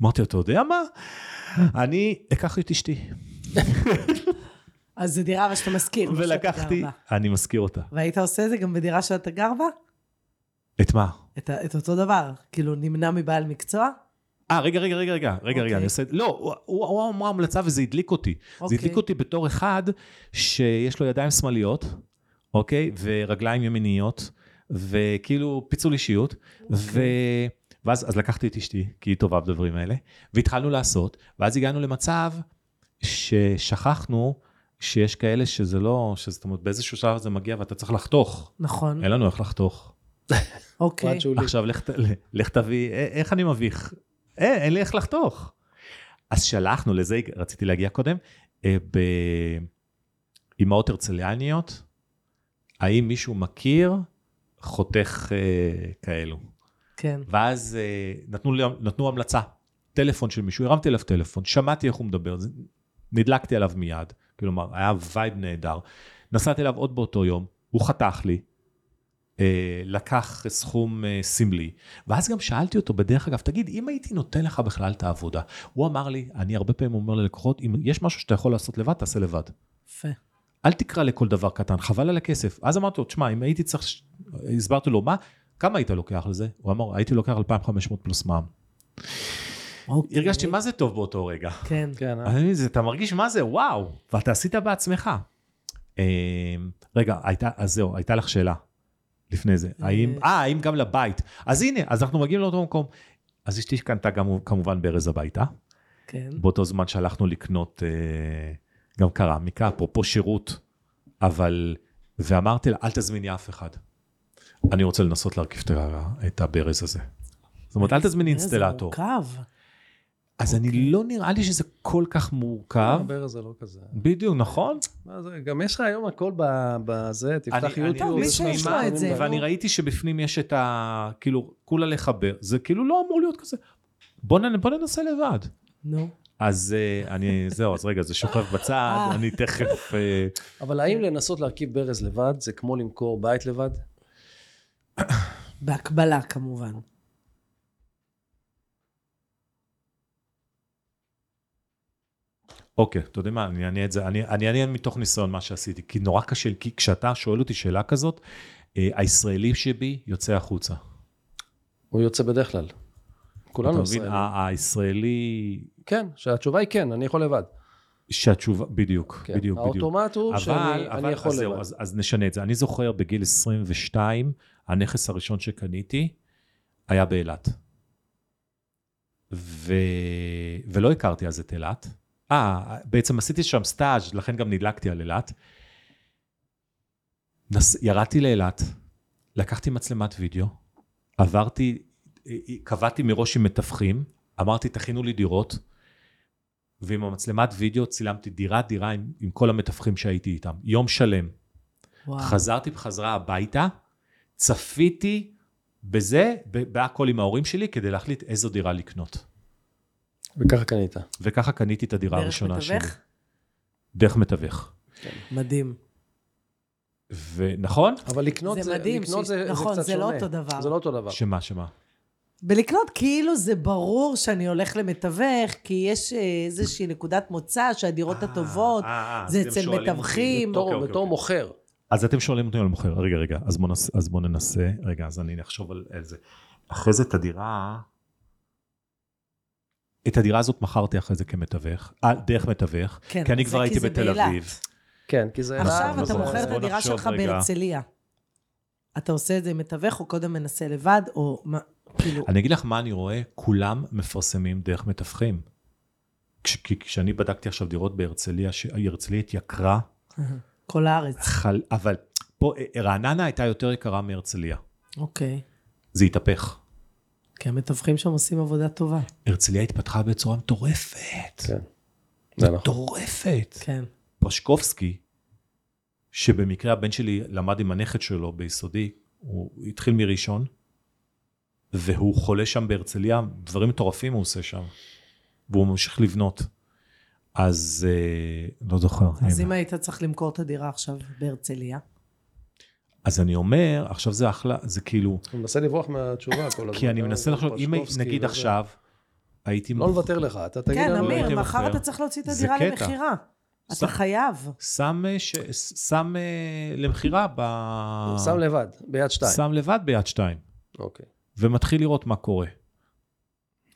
אמרתי לו, אתה יודע מה? אני אקח את אשתי. אז זו דירה אבל שאתה משכיר. לא ולקחתי. אני מזכיר אותה. והיית עושה את זה גם בדירה שאתה גר בה? את מה? את, את אותו דבר. כאילו, נמנע מבעל מקצוע? אה, רגע, רגע, רגע, רגע, רגע, רגע, אוקיי. אני עושה... לא, הוא- הוא הוא אמר המלצה וזה הדליק אותי. זה אוקיי. הדליק אותי בתור אחד שיש לו ידיים שמאליות, אוקיי? ורגליים ימיניות, וכאילו פיצול אישיות, ו... ואז אז לקחתי את אשתי, כי היא טובה בדברים האלה, והתחלנו לעשות, ואז הגענו למצב ששכחנו שיש כאלה שזה לא, זאת אומרת, באיזשהו שלב זה מגיע ואתה צריך לחתוך. נכון. אין לנו איך לחתוך. אוקיי. עכשיו לך, תביא, א- איך אני מביך? אין, אין לי איך לחתוך. אז שלחנו, לזה רציתי להגיע קודם, אה, באימהות הרצליאניות, האם מישהו מכיר חותך אה, כאלו? כן. ואז אה, נתנו, לי- נתנו המלצה, טלפון של מישהו, הרמתי אליו טלפון, שמעתי איך הוא מדבר, נדלקתי עליו מיד, כלומר, היה vibe נהדר. נסעתי אליו עוד באותו יום, הוא חתך לי, אה, לקח סכום אה, סמלי, ואז גם שאלתי אותו, בדרך אגב, תגיד, אם הייתי נותן לך בכלל את העבודה, הוא אמר לי, אני הרבה פעמים אומר ללקוחות, אם יש משהו שאתה יכול לעשות לבד, תעשה לבד. יפה. אל תקרא לכל דבר קטן, חבל על הכסף. אז אמרתי לו, תשמע, אם הייתי צריך, הסברתי לו, מה, כמה היית לוקח לזה? הוא אמר, הייתי לוקח 2,500 פלוס מע"מ. אוקיי. הרגשתי מה זה טוב באותו רגע. כן. כן, אה? אני, זה, אתה מרגיש מה זה, וואו, ואתה עשית בעצמך. אה, רגע, הייתה, אז זהו, הייתה לך שאלה לפני זה. האם, אה, האם גם לבית? אז הנה, אז אנחנו מגיעים לאותו מקום. אז אשתי קנתה גם כמובן ברז הביתה. כן. באותו זמן שהלכנו לקנות אה, גם קרמיקה, אפרופו שירות, אבל, ואמרתי לה, אל תזמיני אף אחד. אני רוצה לנסות להרכיב את הברז הזה. זאת אומרת, אל תזמיני אינסטלטור. מורכב. אז אני לא נראה לי שזה כל כך מורכב. הברז זה לא כזה. בדיוק, נכון? גם יש לך היום הכל ב- בזה, תפתח אני- יוטיוב. אני- מי יש לך שיש לו מה, את זה, ואני. ראיתי שבפנים יש את ה... כאילו, כולה לחבר. זה כאילו לא אמור להיות כזה. בוא ננסה לבד. נו. אז אה, אני, זהו, אז רגע, זה שוכב בצד, אה. אני תכף... אה, אבל האם לנסות להרכיב ברז לבד, זה כמו למכור בית לבד? בהקבלה כמובן. אוקיי, אתה יודע מה, אני אענה את זה, אני אענה מתוך ניסיון מה שעשיתי, כי נורא קשה, כי כשאתה שואל אותי שאלה כזאת, אה, הישראלי שבי יוצא החוצה. הוא יוצא בדרך כלל. אתה כולנו מבין, ישראלים. ה- הישראלי, כן, שהתשובה היא כן, אני יכול לבד. שהתשובה, בדיוק, כן. בדיוק, בדיוק. האוטומט הוא אבל, שאני אבל, אני יכול אז לבד. אז, אז נשנה את זה. אני זוכר בגיל 22, הנכס הראשון שקניתי היה באילת. ו... ולא הכרתי אז את אילת. אה, בעצם עשיתי שם סטאז', לכן גם נדלקתי על אילת. נס... ירדתי לאילת, לקחתי מצלמת וידאו, עברתי, קבעתי מראש עם מתווכים, אמרתי, תכינו לי דירות. ועם המצלמת וידאו צילמתי דירה-דירה עם, עם כל המתווכים שהייתי איתם. יום שלם. וואו. חזרתי בחזרה הביתה, צפיתי בזה, בהכל עם ההורים שלי, כדי להחליט איזו דירה לקנות. וככה קנית. וככה קניתי את הדירה דרך הראשונה שלי. מתווך? דרך מתווך. מדהים. ונכון? אבל לקנות זה זה, מדהים, לקנות ש- זה, נכון, זה קצת זה לא שונה. אותו דבר. זה לא אותו דבר. שמה, שמה? בלקנות כאילו זה ברור שאני הולך למתווך, כי יש אה, איזושהי נקודת מוצא שהדירות הטובות, אה, אה, זה אצל. מתווכים. בתור, אוקיי, אוקיי. מוכר. אז אתם שואלים אותי על מוכר, רגע, רגע, אז בואו ננסה, רגע, אז אני אחשוב על, על זה. אחרי זה את הדירה, את הדירה הזאת מכרתי אחרי זה כמתווך, אה, דרך מתווך, כן, כי אני כבר הייתי בתל באילת. אביב. כן, כי זה... עכשיו אתה מוכר את הדירה שלך רגע. בהרצליה. אתה עושה את זה עם מתווך, או קודם מנסה לבד, או מה, כאילו... אני אגיד לך מה אני רואה, כולם מפרסמים דרך מתווכים. כש, כי כשאני בדקתי עכשיו דירות בהרצליה, שהרצליה התייקרה, כל הארץ. חל, אבל פה אה, רעננה הייתה יותר יקרה מהרצליה. אוקיי. זה התהפך. כי המתווכים שם עושים עבודה טובה. הרצליה התפתחה בצורה מטורפת. כן, זה נכון. מטורפת. כן. פרשקובסקי, שבמקרה הבן שלי למד עם הנכד שלו ביסודי, הוא התחיל מראשון, והוא חולה שם בהרצליה, דברים מטורפים הוא עושה שם, והוא ממשיך לבנות. אז אה, לא זוכר. אז. אם היית צריך למכור את הדירה עכשיו בהרצליה, אז אני אומר, עכשיו זה אחלה, זה כאילו, הוא מנסה לברוח מהתשובה כל הזמן. כי אני מנסה לחשוב, אם נגיד וזה. עכשיו, הייתי... לא נוותר לך, אתה תגיד כן, אמיר, מחר. אתה צריך להוציא את הדירה. למכירה. אתה חייב. שם, אה, ש... שם אה, למכירה, ב... שם לבד, ביד שתיים. שם לבד ביד שתיים, אוקיי. ומתחיל לראות מה קורה.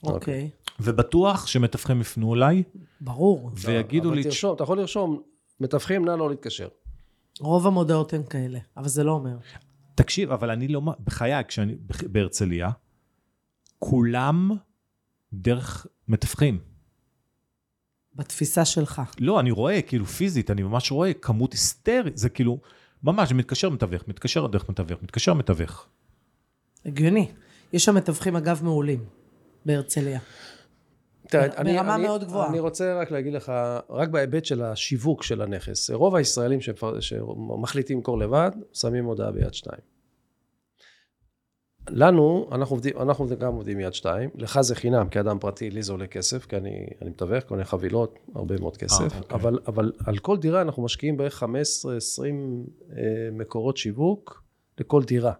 אוקיי. ובטוח שמתווכים יפנו אליי, ברור. ויגידו אבל לי, תרשום, אתה יכול לרשום, מתווכים, נא לא להתקשר. רוב המודעות הן כאלה, אבל זה לא אומר. תקשיב, אבל אני לא, בחיי, כשאני בהרצליה, כולם דרך מתווכים. בתפיסה שלך. לא, אני רואה, כאילו פיזית, אני ממש רואה כמות היסטרית, זה כאילו, ממש, מתקשר מתווך, מתקשר דרך מתווך, מתקשר מתווך. הגיוני. יש שם מתווכים, אגב, מעולים בהרצליה. תראה, ברמה מאוד גבוהה. אני רוצה רק להגיד לך, רק בהיבט של השיווק של הנכס, רוב הישראלים שפר- שמחליטים למכור לבד, שמים הודעה ביד שתיים. לנו, אנחנו עובדים, אנחנו גם עובדים יד שתיים, לך זה חינם כאדם פרטי, לי זה עולה כסף, כי אני, אני מתווך, קונה חבילות, הרבה מאוד כסף, אה, אוקיי. אבל, אבל על כל דירה אנחנו משקיעים בערך 15-20 אה, מקורות שיווק לכל דירה,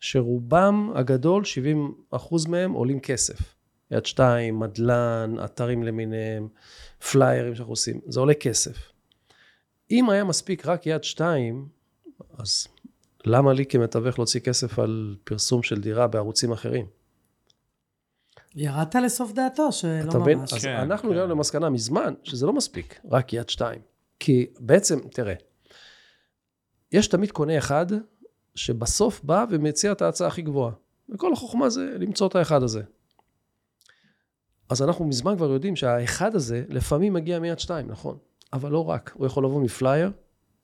שרובם הגדול, 70 אחוז מהם עולים כסף. יד שתיים, מדלן, אתרים למיניהם, פליירים שאנחנו עושים, זה עולה כסף. אם היה מספיק רק יד שתיים, אז למה לי כמתווך להוציא כסף על פרסום של דירה בערוצים אחרים? ירדת לסוף דעתו, שלא אתה מבין? ממש. אז כן, אנחנו כן. הגענו למסקנה מזמן שזה לא מספיק, רק יד שתיים. כי בעצם, תראה, יש תמיד קונה אחד שבסוף בא ומציע את ההצעה הכי גבוהה. וכל החוכמה זה למצוא את האחד הזה. אז אנחנו מזמן כבר יודעים שהאחד הזה לפעמים מגיע מיד שתיים, נכון? אבל לא רק, הוא יכול לבוא מפלייר,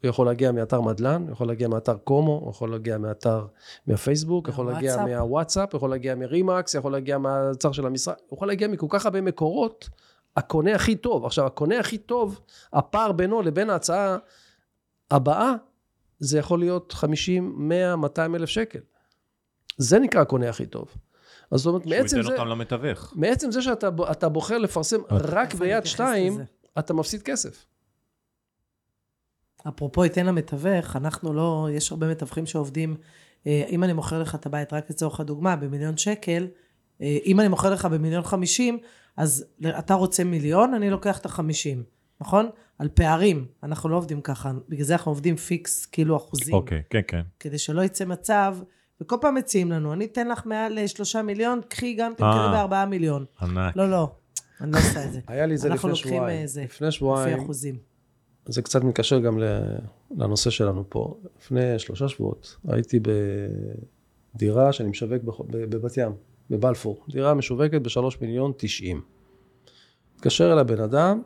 הוא יכול להגיע מאתר מדלן, הוא יכול להגיע מאתר קומו, הוא יכול להגיע מאתר, מהפייסבוק, יכול להגיע מהוואטסאפ. מהוואטסאפ, יכול להגיע מרימקס, יכול להגיע מהאתר של המשרד, הוא יכול להגיע מכל כך הרבה מקורות, הקונה הכי טוב. עכשיו, הקונה הכי טוב, הפער בינו לבין ההצעה הבאה, זה יכול להיות 50, 100, 200 אלף שקל. זה נקרא הקונה הכי טוב. אז זאת אומרת, שהוא מעצם ייתן זה, אותם למתווך. מעצם זה שאתה בוחר לפרסם רק ביד שתיים? אתה מפסיד כסף. אפרופו ייתן למתווך, אנחנו לא, יש הרבה מתווכים שעובדים, אה, אם אני מוכר לך את הבית, רק לצורך הדוגמה, במיליון שקל, אה, אם אני מוכר לך במיליון חמישים, אז אתה רוצה מיליון, אני לוקח את החמישים, נכון? על פערים, אנחנו לא עובדים ככה, בגלל זה אנחנו עובדים פיקס, כאילו אחוזים. אוקיי, כן, כן. כדי שלא יצא מצב, וכל פעם מציעים לנו, אני אתן לך מעל אה, שלושה מיליון, קחי גם, תמכרי אה. בארבעה מיליון. ענק. לא, לא, אני לא עושה את זה. היה לי את זה לפני שבועיים. אה, זה, לפני לפי שבועיים, אחוזים. זה קצת מתקשר גם לנושא שלנו פה. לפני שלושה שבועות הייתי בדירה שאני משווק בבת ים, בבלפור. דירה משווקת בשלוש מיליון תשעים. התקשר אליי בן אדם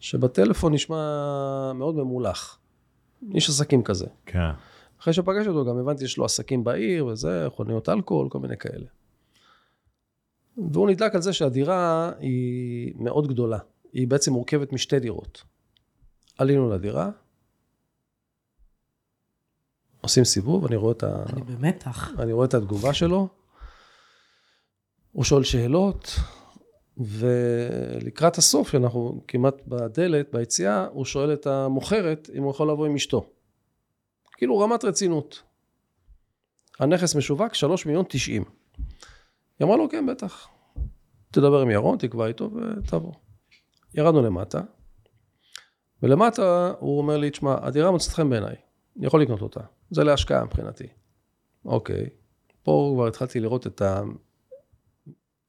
שבטלפון נשמע מאוד ממולח. איש עסקים כזה. כן. אחרי שפגשתי אותו גם הבנתי שיש לו עסקים בעיר וזה, חוניות אלכוהול, כל מיני כאלה. והוא נדלק על זה שהדירה היא מאוד גדולה. היא בעצם מורכבת משתי דירות. עלינו לדירה, עושים סיבוב, אני רואה את, ה... אני במתח. אני רואה את התגובה שלו, הוא שואל שאלות, ולקראת הסוף, שאנחנו כמעט בדלת, ביציאה, הוא שואל את המוכרת אם הוא יכול לבוא עם אשתו. כאילו רמת רצינות. הנכס משווק, שלוש מיליון תשעים. היא אמרה לו, כן, בטח. תדבר עם ירון, תקבע איתו ותבוא. ירדנו למטה, ולמטה הוא אומר לי, תשמע, הדירה מוצאת חן בעיניי, אני יכול לקנות אותה. זה להשקעה מבחינתי. אוקיי. פה כבר התחלתי לראות את, ה...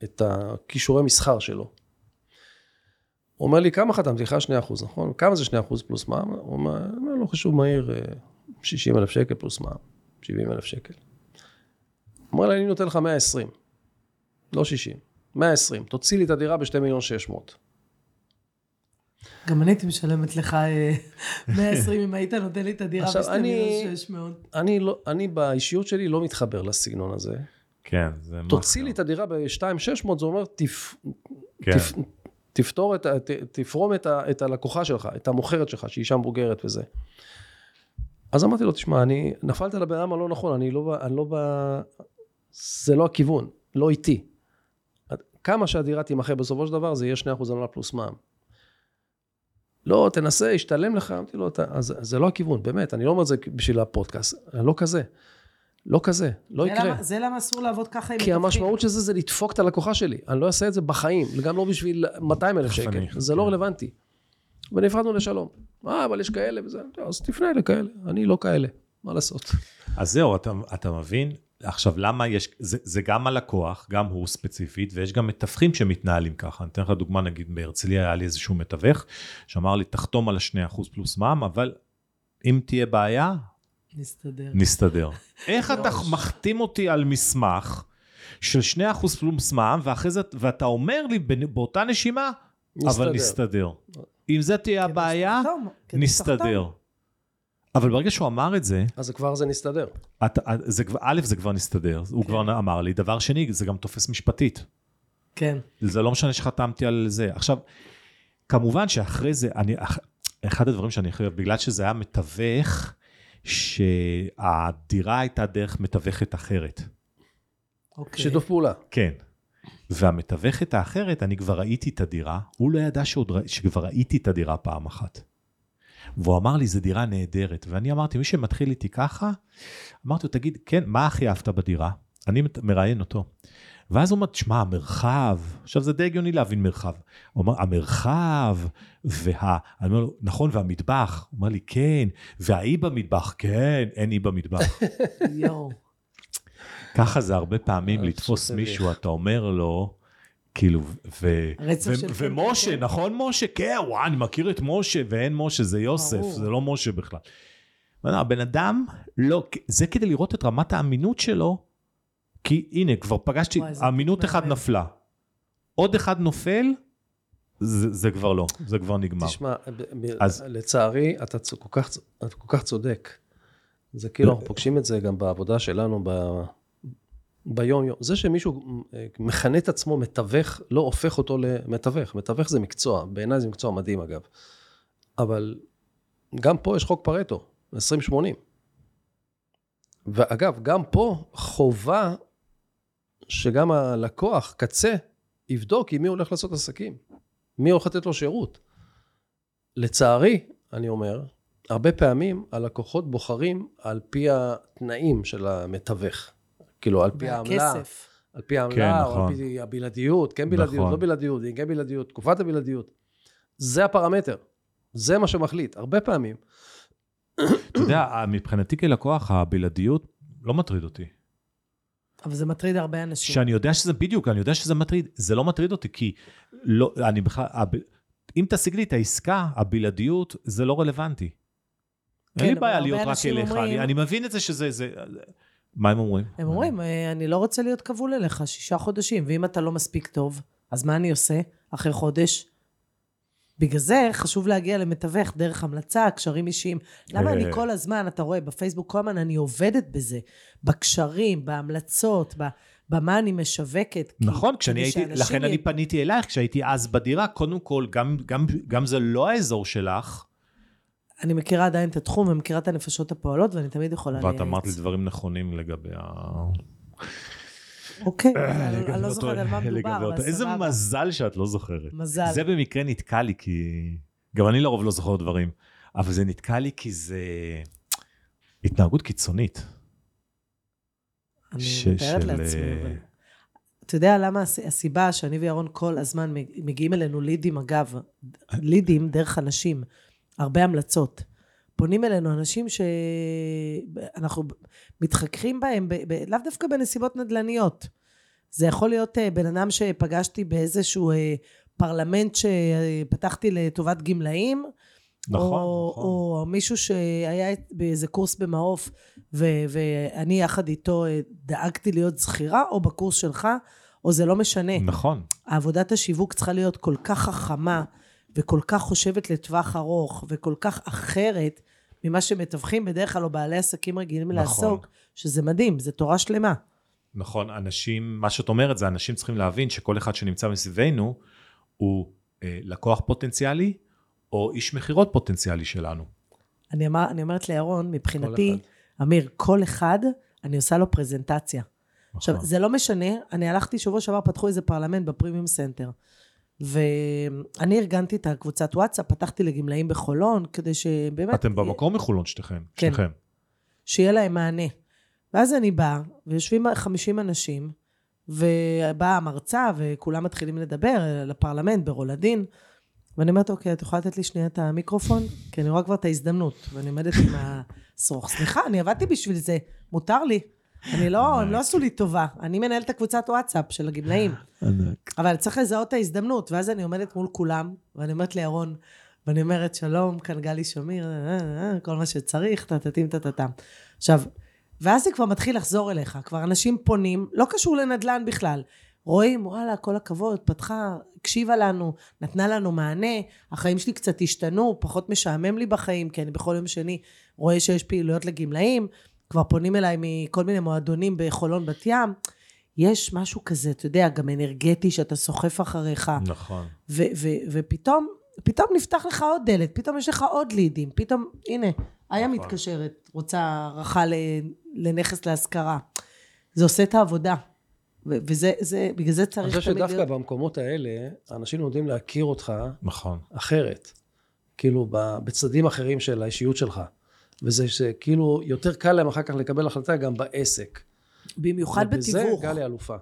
את הכישורי מסחר שלו. הוא אומר לי, כמה חתמתי לך? 2%, נכון? כמה זה 2% פלוס מע"מ? הוא אומר, לא חישוב מהיר, 60 אלף שקל פלוס מע"מ, 70 אלף שקל. אומר לי, אני נותן לך 120, לא 60, 120, תוציא לי את הדירה ב-2 מיליון 600. גם אני הייתי משלמת לך אה, 120 אם היית נותן לי את הדירה עכשיו, ב-2 אני- מיליון 600. אני, לא, אני באישיות שלי לא מתחבר לסגנון הזה. כן, זה... תוציא לי. את הדירה ב-2,600, זה אומר, תפ... כן. תפ... תפתור את, ה- ת, תפרום את, ה, את הלקוחה שלך, את המוכרת שלך, שהיא אישה מבוגרת וזה. אז אמרתי לו, תשמע, אני נפלת לבן אדם הלא נכון, אני לא, ב- אני לא ב... זה לא הכיוון, לא איתי. כמה שהדירה תימכר בסופו של דבר, זה יהיה 2% עמלה פלוס מע"מ. לא, תנסה, ישתלם לך. אמרתי לו, "אתה- אז זה לא הכיוון, באמת, אני לא אומר את זה בשביל הפודקאסט, אני לא כזה. לא כזה, לא זה יקרה. למה- זה למה אסור לעבוד ככה עם כי. המשמעות של זה זה לדפוק את הלקוחה שלי. אני לא אעשה את זה בחיים, גם לא בשביל 200 אלף שקל. זה לא כן. רלוונטי. ונפרדנו לשלום. אה, אבל יש כאלה וזה. אז תפנה לכאלה. אני לא כאלה. מה לעשות? אז זהו, אתה, אתה מבין? עכשיו, למה יש, זה, זה גם הלקוח, גם הוא ספציפית, ויש גם מתווכים שמתנהלים ככה. אני אתן לך דוגמה, נגיד בהרצליה היה לי איזשהו מתווך, שאמר לי, תחתום על ה-2% פלוס מע"מ, אבל אם תהיה בעיה, נסתדר. נסתדר. איך אתה. מחתים אותי על מסמך של 2% פלוס מע"מ, ואחרי זה, ואתה אומר לי באותה נשימה, אבל נסתדר. אם זה תהיה הבעיה. נסתדר. אבל ברגע שהוא אמר את זה, אז כבר זה נסתדר. אתה, זה א', זה כבר נסתדר, הוא כן. כבר אמר לי. דבר שני, זה גם תופס משפטית. כן. זה לא משנה שחתמתי על זה. עכשיו, כמובן שאחרי זה, אני, אח- אחד הדברים שאני הכי אוהב, בגלל שזה היה מתווך, שהדירה הייתה דרך מתווכת אחרת. אוקיי. שיתוף פעולה. כן. והמתווכת האחרת, אני כבר ראיתי את הדירה, הוא לא ידע שעוד, שכבר ראיתי את הדירה פעם אחת. והוא אמר לי, זו דירה נהדרת. ואני אמרתי, מי שמתחיל איתי ככה, אמרתי לו, תגיד, כן, מה הכי אהבת בדירה? אני מראיין אותו. ואז הוא אומר, תשמע, המרחב, עכשיו זה די הגיוני להבין מרחב. הוא אומר, המרחב, וה... אני אומר לו, נכון, והמטבח. הוא אומר לי, כן, והאי במטבח, כן, אין אי במטבח. יואו. ככה זה הרבה פעמים אה, לתפוס. מישהו, אתה אומר לו, כאילו, ו... רצף ו- של ומשה, כן. נכון משה? כן, וואי, אני מכיר את משה, ואין משה, זה יוסף, ברור. זה לא משה בכלל. ואני, הבן אדם, לא, זה כדי לראות את רמת האמינות שלו, כי הנה, כבר פגשתי, אמינות. אחת נפלה. עוד אחד נופל, זה, זה כבר לא, זה כבר נגמר. תשמע, ב- ב- אז- לצערי, אתה כל כך, אתה כל כך צודק. זה כאילו, אנחנו פוגשים את זה גם בעבודה שלנו, ב... ביום יום. זה שמישהו אה, מכנה את עצמו מתווך, לא הופך אותו למתווך. מתווך זה מקצוע, בעיניי זה מקצוע מדהים אגב. אבל גם פה יש חוק פרטו, 20-80. ואגב, גם פה חובה שגם הלקוח, קצה, יבדוק עם מי הולך לעשות עסקים. מי הולך לתת לו שירות. לצערי, אני אומר, הרבה פעמים הלקוחות בוחרים על פי התנאים של המתווך. כאילו, על פי העמלה, והכסף. על פי העמלה, כן, או נכון. על פי הבלעדיות, כן בלעדיות, נכון. לא בלעדיות, אם כן בלעדיות, תקופת הבלעדיות. זה הפרמטר, זה מה שמחליט. הרבה פעמים, אתה יודע, מבחינתי כלקוח, הבלעדיות לא מטריד אותי. אבל זה מטריד הרבה אנשים. שאני יודע שזה בדיוק, אני יודע שזה מטריד, זה לא מטריד אותי, כי לא, אני בכלל, הב, אם תשיג לי את העסקה, הבלעדיות, זה לא רלוונטי. כן, אין לי בעיה להיות רק אליך, אומרים- אני, אני מבין את זה שזה, זה, מה הם אומרים? הם אומרים, "אה, אני לא רוצה להיות כבול אליך שישה חודשים, ואם אתה לא מספיק טוב, אז מה אני עושה אחרי חודש? בגלל זה חשוב להגיע למתווך דרך המלצה, קשרים אישיים. למה אה. אני כל הזמן, אתה רואה, בפייסבוק כל הזמן אני עובדת בזה, בקשרים, בהמלצות, ב... במה אני משווקת. כי- נכון, כשאני כדי הייתי, לכן י- אני פניתי אלייך, כשהייתי אז בדירה, קודם כל, גם, גם, גם זה לא האזור שלך, אני מכירה עדיין את התחום ומכירה את הנפשות הפועלות, ואני תמיד יכולה ואת אמרת לי דברים נכונים לגבי ה... אוקיי, לגבי אני- לא זוכרת על מה מדובר, אבל איזה סבבה. מזל שאת לא זוכרת. מזל. זה במקרה נתקע לי, כי... גם אני לרוב לא זוכר דברים, אבל זה נתקע לי כי זה התנהגות קיצונית. אני ש- מתארת של, לעצמי, אה, אבל... אתה יודע למה הס- הסיבה שאני וירון כל הזמן מג- מגיעים אלינו לידים, אגב, לידים דרך אנשים, הרבה המלצות. פונים אלינו אנשים שאנחנו מתחככים בהם, ב- ב- לאו דווקא בנסיבות נדל"ניות. זה יכול להיות אה, בן אדם שפגשתי באיזשהו אה, פרלמנט שפתחתי לטובת גמלאים, נכון, או, נכון. או מישהו שהיה באיזה קורס במעוף, ו- ואני יחד איתו אה, דאגתי להיות זכירה, או בקורס שלך, או זה לא משנה. נכון. עבודת השיווק צריכה להיות כל כך חכמה, וכל כך חושבת לטווח ארוך, וכל כך אחרת ממה שמתווכים בדרך כלל, או בעלי עסקים רגילים נכון. לעסוק, שזה מדהים, זה תורה שלמה. נכון, אנשים, מה שאת אומרת זה אנשים צריכים להבין שכל אחד שנמצא מסביבנו הוא אה, לקוח פוטנציאלי או איש מכירות פוטנציאלי שלנו. אני, אמר, אני אומרת לירון, מבחינתי, אחד. אמיר, כל אחד, אני עושה לו פרזנטציה. עכשיו, נכון. זה לא משנה, אני הלכתי שבוע שעבר, פתחו איזה פרלמנט בפרימיום סנטר. ואני ארגנתי את הקבוצת וואטסאפ, פתחתי לגמלאים בחולון, כדי שבאמת... אתם במקום מחולון שתיכן, כן. שתיכן. שיהיה להם מענה. ואז אני באה, ויושבים 50 אנשים, ובאה המרצה, וכולם מתחילים לדבר לפרלמנט ברולדין, ואני אומרת, אוקיי, את יכולה לתת לי שנייה את המיקרופון? כי אני רואה כבר את ההזדמנות, ואני עומדת עם השרוך. סליחה, אני עבדתי בשביל זה, מותר לי. אני לא, הם לא עשו לי טובה. אני מנהלת את הקבוצת וואטסאפ של הגמלאים. אבל צריך לזהות את ההזדמנות, ואז אני עומדת מול כולם, ואני אומרת לירון, ואני אומרת, שלום, כאן גלי שמיר, אה, אה, כל מה שצריך, טטטים טטטם. עכשיו, ואז זה כבר מתחיל לחזור אליך, כבר אנשים פונים, לא קשור לנדל"ן בכלל. רואים, וואלה, כל הכבוד, פתחה, הקשיבה לנו, נתנה לנו מענה, החיים שלי קצת השתנו, פחות משעמם לי בחיים, כי אני בכל יום שני רואה שיש פעילויות לגמלאים, כבר פונים אליי מכל מיני מועדונים בחולון בת ים. יש משהו כזה, אתה יודע, גם אנרגטי, שאתה סוחף אחריך, נכון. ו- ו- ופתאום, פתאום נפתח לך עוד דלת, פתאום יש לך עוד לידים, פתאום, הנה, איה נכון. מתקשרת, רוצה הערכה לנכס להשכרה. זה עושה את העבודה. ו- וזה, זה, בגלל זה אני צריך חושב תמיד שדווקא להיות... במקומות האלה, אנשים לומדים להכיר אותך נכון. אחרת. כאילו, בצדדים אחרים של האישיות שלך. וזה שכאילו יותר קל להם אחר כך לקבל החלטה גם בעסק. במיוחד ובזה בתיווך. גלי אלופה.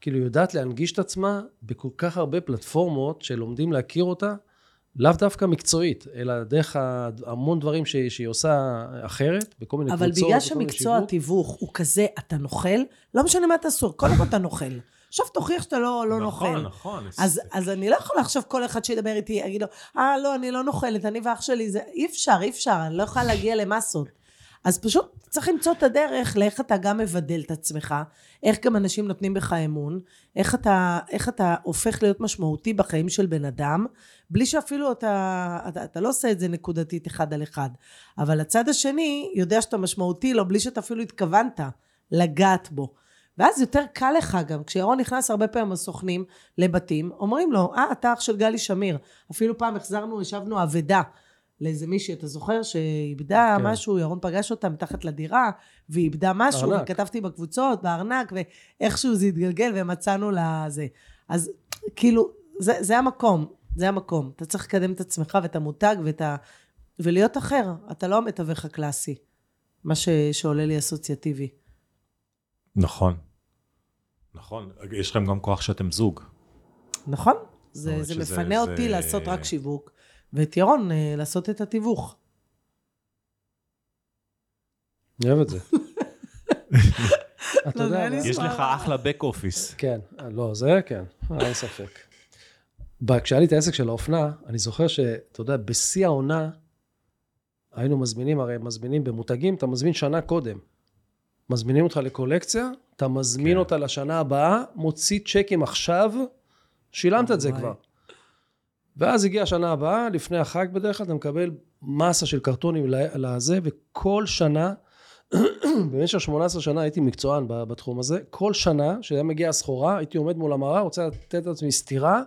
כאילו, יודעת להנגיש את עצמה בכל כך הרבה פלטפורמות שלומדים להכיר אותה, לאו דווקא מקצועית, אלא דרך המון דברים ש- שהיא עושה אחרת, בכל מיני אבל קבוצות. בגלל בכל מיני שמקצוע שיווק. התיווך הוא כזה, אתה נוכל, לא משנה מה תעשו, קודם כל אתה נוכל. עכשיו תוכיח שאתה לא, לא נכון, נוכל. נכון. אז, אז אני לא יכולה עכשיו כל אחד שידבר איתי, יגיד לו, אה, לא, אני לא נוכלת, אני ואח שלי, זה... אי אפשר, אי אפשר, אני לא יכולה להגיע למסות. אז פשוט צריך למצוא את הדרך לאיך אתה גם מבדל את עצמך, איך גם אנשים נותנים בך אמון, איך אתה, איך אתה הופך להיות משמעותי בחיים של בן אדם, בלי שאפילו אתה, אתה, אתה לא עושה את זה נקודתית אחד על אחד. אבל הצד השני יודע שאתה משמעותי לו, בלי שאתה אפילו התכוונת לגעת בו. ואז יותר קל לך גם, כשירון נכנס הרבה פעמים הסוכנים לבתים, אומרים לו, אה, אתה אח של גלי שמיר. אפילו פעם החזרנו, ישבנו אבדה לאיזה מישהי, אתה זוכר, שאיבדה כן. משהו, ירון פגש אותה מתחת לדירה, והיא איבדה משהו, בארנק. וכתבתי בקבוצות, בארנק, ואיכשהו זה התגלגל ומצאנו לזה. אז כאילו, זה, זה המקום, זה המקום. אתה צריך לקדם את עצמך ואת המותג ואת ה... ולהיות אחר. אתה לא המתווך הקלאסי, מה ש... שעולה לי אסוציאטיבי. נכון. נכון. יש לכם גם כוח שאתם זוג. נכון? זה, זה שזה- מפנה זה- אותי לעשות רק שיווק, ואת ירון אה, לעשות את התיווך. אני אוהב את זה. אתה לא, יודע, זה יש לך אחלה back office. כן, לא, זה כן, אין ספק. כשהיה לי את העסק של האופנה, אני זוכר שאתה יודע, בשיא העונה, היינו מזמינים, הרי מזמינים במותגים, אתה מזמין שנה קודם. מזמינים אותך לקולקציה, אתה מזמין כן. אותה לשנה הבאה, מוציא צ'קים עכשיו, שילמת את זה. כבר. ואז הגיעה השנה הבאה, לפני החג בדרך כלל, אתה מקבל מסה של קרטונים לזה, וכל שנה במשך 18 שנה הייתי מקצוען בתחום הזה. כל שנה שהיה מגיעה הסחורה, הייתי עומד מול המראה, רוצה לתת לעצמי סטירה,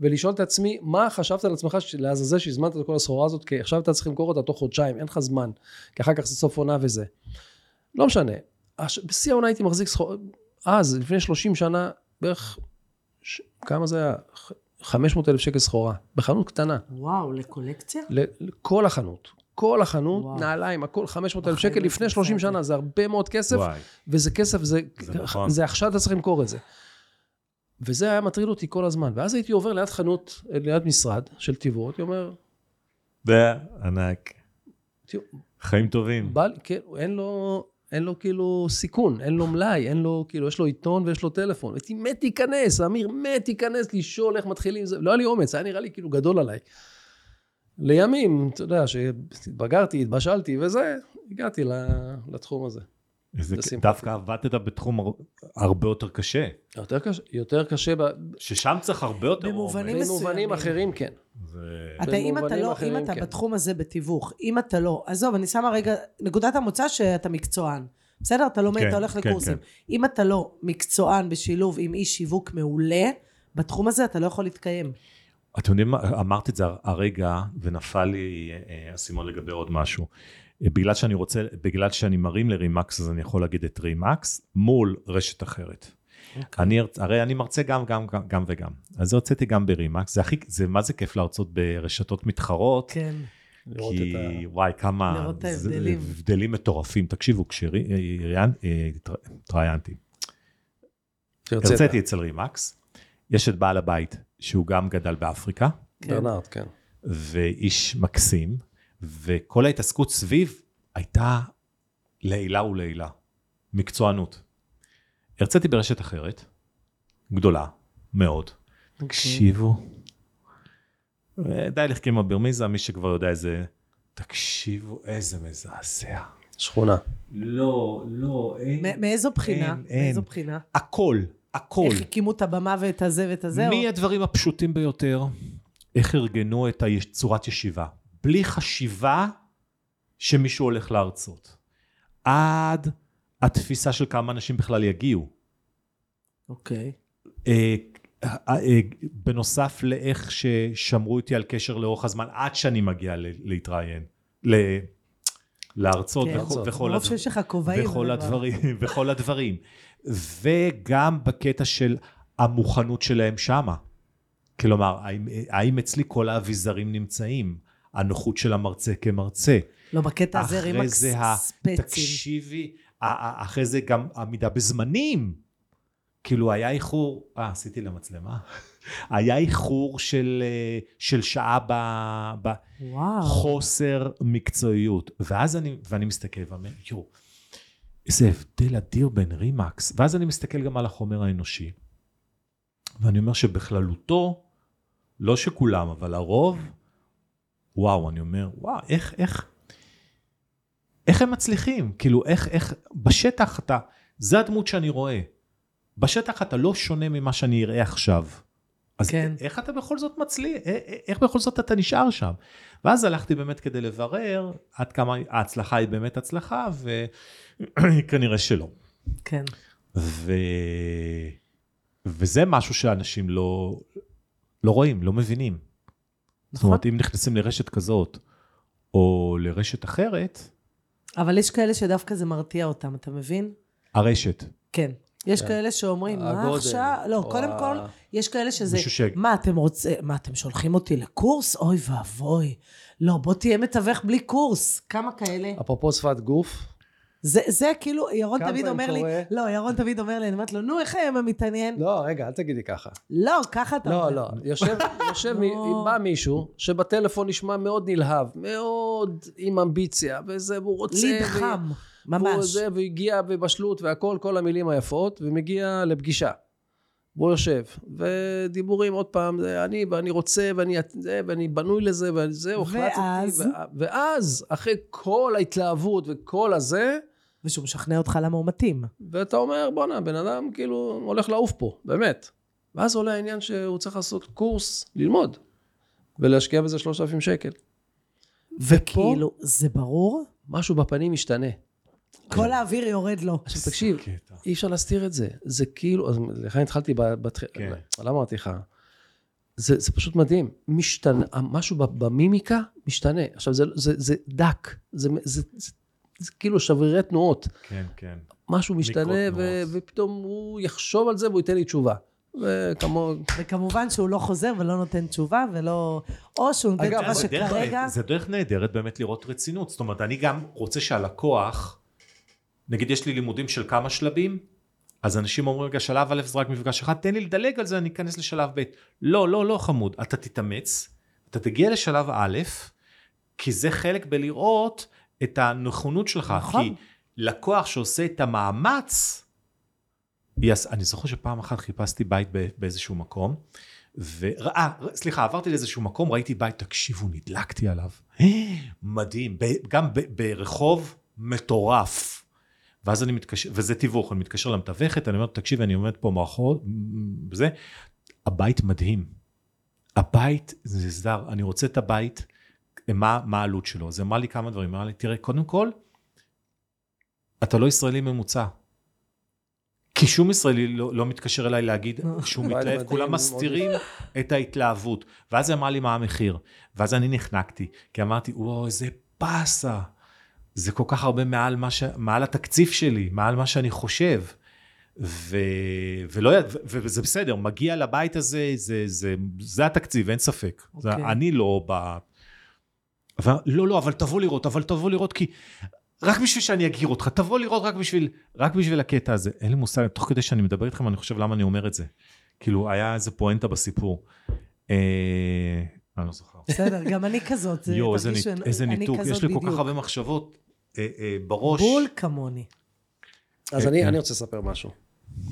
ולשאול את עצמי, מה חשבת על עצמך לעזאזל שהזמנת את כל הסחורה הזאת, כי עכשיו אתה צריך למכור אותה תוך חודשיים, אין לך זמן, כי אחר כך זה סוף עונה וזה. לא משנה. הש- בשיא העונה הייתי מחזיק סחורה, אז, לפני 30 שנה, בערך, ש... כמה זה היה? 500 אלף שקל סחורה, בחנות קטנה. וואו, לקולקציה? ל- כל החנות. כל החנות, וואו. נעליים, הכל 500 אלף שקל לא לפני הייתי 30 עושה את שנה, זה הרבה מאוד כסף, וואי. וזה כסף, זה, זה נכון. זה עכשיו אתה צריך למכור את זה. וזה היה מטריד אותי כל הזמן. ואז הייתי עובר ליד חנות, ליד משרד של תיווך, הייתי אומר, זה ענק. תראו, חיים טובים. בא, לי- כן, אין לו, אין לו כאילו סיכון, אין לו מלאי, אין לו, כאילו, יש לו עיתון ויש לו טלפון. הייתי מת להיכנס, אמיר מת להיכנס, לשאול איך מתחילים זה, לא היה לי אומץ, היה נראה לי כאילו גדול עליי. לימים, אתה יודע, שהתבגרתי, התבשלתי וזה, הגעתי לתחום הזה. דווקא עבדת בתחום הר- הרבה יותר קשה. יותר קשה, יותר קשה ב- ששם צריך הרבה יותר במובנים אומץ. במובנים מסוימים. אחרים, כן. זה- אתה, אם אתה לא, אם אתה כן. בתחום הזה בתיווך, אם אתה לא, עזוב, אני שמה רגע, נקודת המוצא שאתה מקצוען. בסדר? אתה לומד, כן, אתה הולך כן, לקורסים. כן. אם אתה לא מקצוען בשילוב עם איש שיווק מעולה, בתחום הזה אתה לא יכול להתקיים. אתם יודעים מה, אמרת את זה הרגע, ונפל לי אה, אה, האסימון לגבי עוד משהו. אה, בגלל שאני רוצה, בגלל שאני מרים לרימקס, אז אני יכול להגיד את רימקס מול רשת אחרת. אני, הרצ- הרי אני מרצה גם, גם, גם, גם וגם. אז הרציתי גם ברימקס, זה הכי, זה מה זה כיף להרצות ברשתות מתחרות, כן. לראות כי את ה... וואי, כמה... לראות את ההבדלים. הבדלים מטורפים. תקשיבו, כשהתראיינתי, שהרצית. הרציתי אצל רימקס, יש את בעל הבית, שהוא גם גדל באפריקה. ברנרד, כן. ואיש מקסים, וכל ההתעסקות סביב הייתה לעילה ולעילה, מקצוענות. הרציתי ברשת אחרת, גדולה מאוד. תקשיבו, די לחכי עם הברמיזה, מי שכבר יודע איזה... תקשיבו, איזה מזעזע. שכונה. לא, לא, אין. מאיזו בחינה? אין, אין. מאיזו בחינה? הכל, הכל. איך הקימו את הבמה ואת הזה ואת הזה? מהדברים הפשוטים ביותר, איך ארגנו את הצורת ישיבה. בלי חשיבה שמישהו הולך להרצות. עד התפיסה של כמה אנשים בכלל יגיעו. אוקיי. אה, אה, אה, בנוסף לאיך ששמרו איתי על קשר לאורך הזמן, עד שאני מגיע להתראיין, להרצות כן. וכל- הדברים, וכל הדברים. וגם בקטע של המוכנות שלהם שמה. כלומר, האם, האם אצלי כל האביזרים נמצאים? הנוחות של המרצה כמרצה. לא, בקטע הזה אחרי רימקס זה ספצים. תקשיבי, ה- ה- אחרי זה גם עמידה בזמנים. כאילו היה איחור, אה, עשיתי למצלמה. היה איחור של, אה, של שעה ב... ב וואו. חוסר מקצועיות. ואז אני, ואני מסתכל ואומר, יואו, איזה הבדל אדיר בין רימקס. ואז אני מסתכל גם על החומר האנושי. ואני אומר שבכללותו, לא שכולם, אבל הרוב, וואו, אני אומר, וואו, איך, איך, איך הם מצליחים? כאילו, איך, איך, בשטח אתה, זה הדמות שאני רואה. בשטח אתה לא שונה ממה שאני אראה עכשיו. אז כן. איך אתה בכל זאת מצליח? א- א- איך בכל זאת אתה נשאר שם? ואז הלכתי באמת כדי לברר עד כמה ההצלחה היא באמת הצלחה, וכנראה שלא. כן. ו... וזה משהו שאנשים לא, לא רואים, לא מבינים. זאת נכון. אומרת, אם נכנסים לרשת כזאת, או לרשת אחרת, אבל יש כאלה שדווקא זה מרתיע אותם, אתה מבין? הרשת. כן. יש כן. כאלה שאומרים, מה הגודל, עכשיו? לא, קודם ה- כל, יש כאלה שזה, מישהו ש... מה אתם רוצים, מה אתם שולחים אותי לקורס? אוי ואבוי. לא, בוא תהיה מתווך בלי קורס. כמה כאלה? אפרופו שפת גוף, זה, זה כאילו, ירון תמיד אומר לי, קורה? לא, ירון תמיד אומר לי, אני אומרת לו, נו, איך היום המתעניין? לא, רגע, אל תגידי ככה. לא, ככה אתה לא, אומר. לא, יושב, יושב, מי- לא. בא מישהו שבטלפון נשמע מאוד נלהב, מאוד עם אמביציה, וזה, והוא רוצה... ליד ו- חם, והוא ממש. זה, והגיע בבשלות והכל, כל המילים היפות, ומגיע לפגישה. והוא יושב, ודיבורים עוד פעם, זה אני, ואני רוצה, ואני, זה, ואני בנוי לזה, וזהו, החלטתי. ואז? וה- ואז, אחרי כל ההתלהבות וכל הזה, ושהוא משכנע אותך למה הוא מתאים. ואתה אומר, בואנה, בן אדם כאילו הולך לעוף פה, באמת. ואז עולה העניין שהוא צריך לעשות קורס, ללמוד, ולהשקיע בזה 3,000 שקל. ופה, וכאילו, זה ברור? משהו בפנים משתנה. כל האוויר יורד לו. עכשיו תקשיב. אי אפשר להסתיר את זה. זה כאילו, אז לכן התחלתי בתחילה, כן. למה אמרתי לך? זה, זה פשוט מדהים. משתנה, משהו במימיקה משתנה. עכשיו, זה, זה, זה דק, זה, זה, זה, זה כאילו שברירי תנועות. כן, כן. משהו משתנה, ו. ופתאום הוא יחשוב על זה והוא ייתן לי תשובה. וכמו... וכמובן שהוא לא חוזר ולא נותן תשובה, ולא... או שהוא נותן אגב, תשובה שכרגע... זה דרך נהדרת באמת לראות רצינות. זאת אומרת, אני גם רוצה שהלקוח, נגיד יש לי לימודים של כמה שלבים, אז אנשים אומרים, רגע, שלב א' זה רק מפגש אחד, תן לי לדלג על זה, אני אכנס לשלב ב'. לא, לא, לא חמוד, אתה תתאמץ, אתה תגיע לשלב א', כי זה חלק בלראות את הנכונות שלך. נכון. כי לקוח שעושה את המאמץ, יס, אני זוכר שפעם אחת חיפשתי בית באיזשהו מקום, ו... אה, סליחה, עברתי לאיזשהו מקום, ראיתי בית, תקשיבו, נדלקתי עליו. מדהים, גם ב- ברחוב מטורף. ואז אני מתקשר, וזה תיווך, אני מתקשר למתווכת, אני אומר, תקשיבי, אני עומד פה מאחור, וזה, הבית מדהים. הבית זה זר, אני רוצה את הבית, מה, מה העלות שלו? אז היא אמרה לי כמה דברים, אמרה לי, תראה, קודם כל, אתה לא ישראלי ממוצע. כי שום ישראלי לא, לא מתקשר אליי להגיד שהוא וואי, מתלהב, כולם מסתירים את ההתלהבות. ואז היא אמרה לי מה המחיר, ואז אני נחנקתי, כי אמרתי, וואו, איזה באסה. זה כל כך הרבה מעל, מה ש... מעל התקציב שלי, מעל מה שאני חושב. ו... ולא... ו... וזה בסדר, מגיע לבית הזה, זה, זה, זה התקציב, אין ספק. Okay. זה, אוקיי. אני לא ב... אבל, לא, לא, אבל תבוא לראות, אבל תבוא לראות, כי... רק בשביל שאני אגיר אותך, תבוא לראות רק בשביל, רק בשביל הקטע הזה. אין לי מושג, תוך כדי שאני מדבר איתכם, אני חושב למה אני אומר את זה. כאילו, היה איזה פואנטה בסיפור. אה... אני לא זוכר. בסדר, גם אני כזאת. זה- יואו, איזה, ניתוק, יש לי כל כך. הרבה מחשבות אה, אה, בראש. בול כמוני. אז אני, כן. אני רוצה לספר משהו.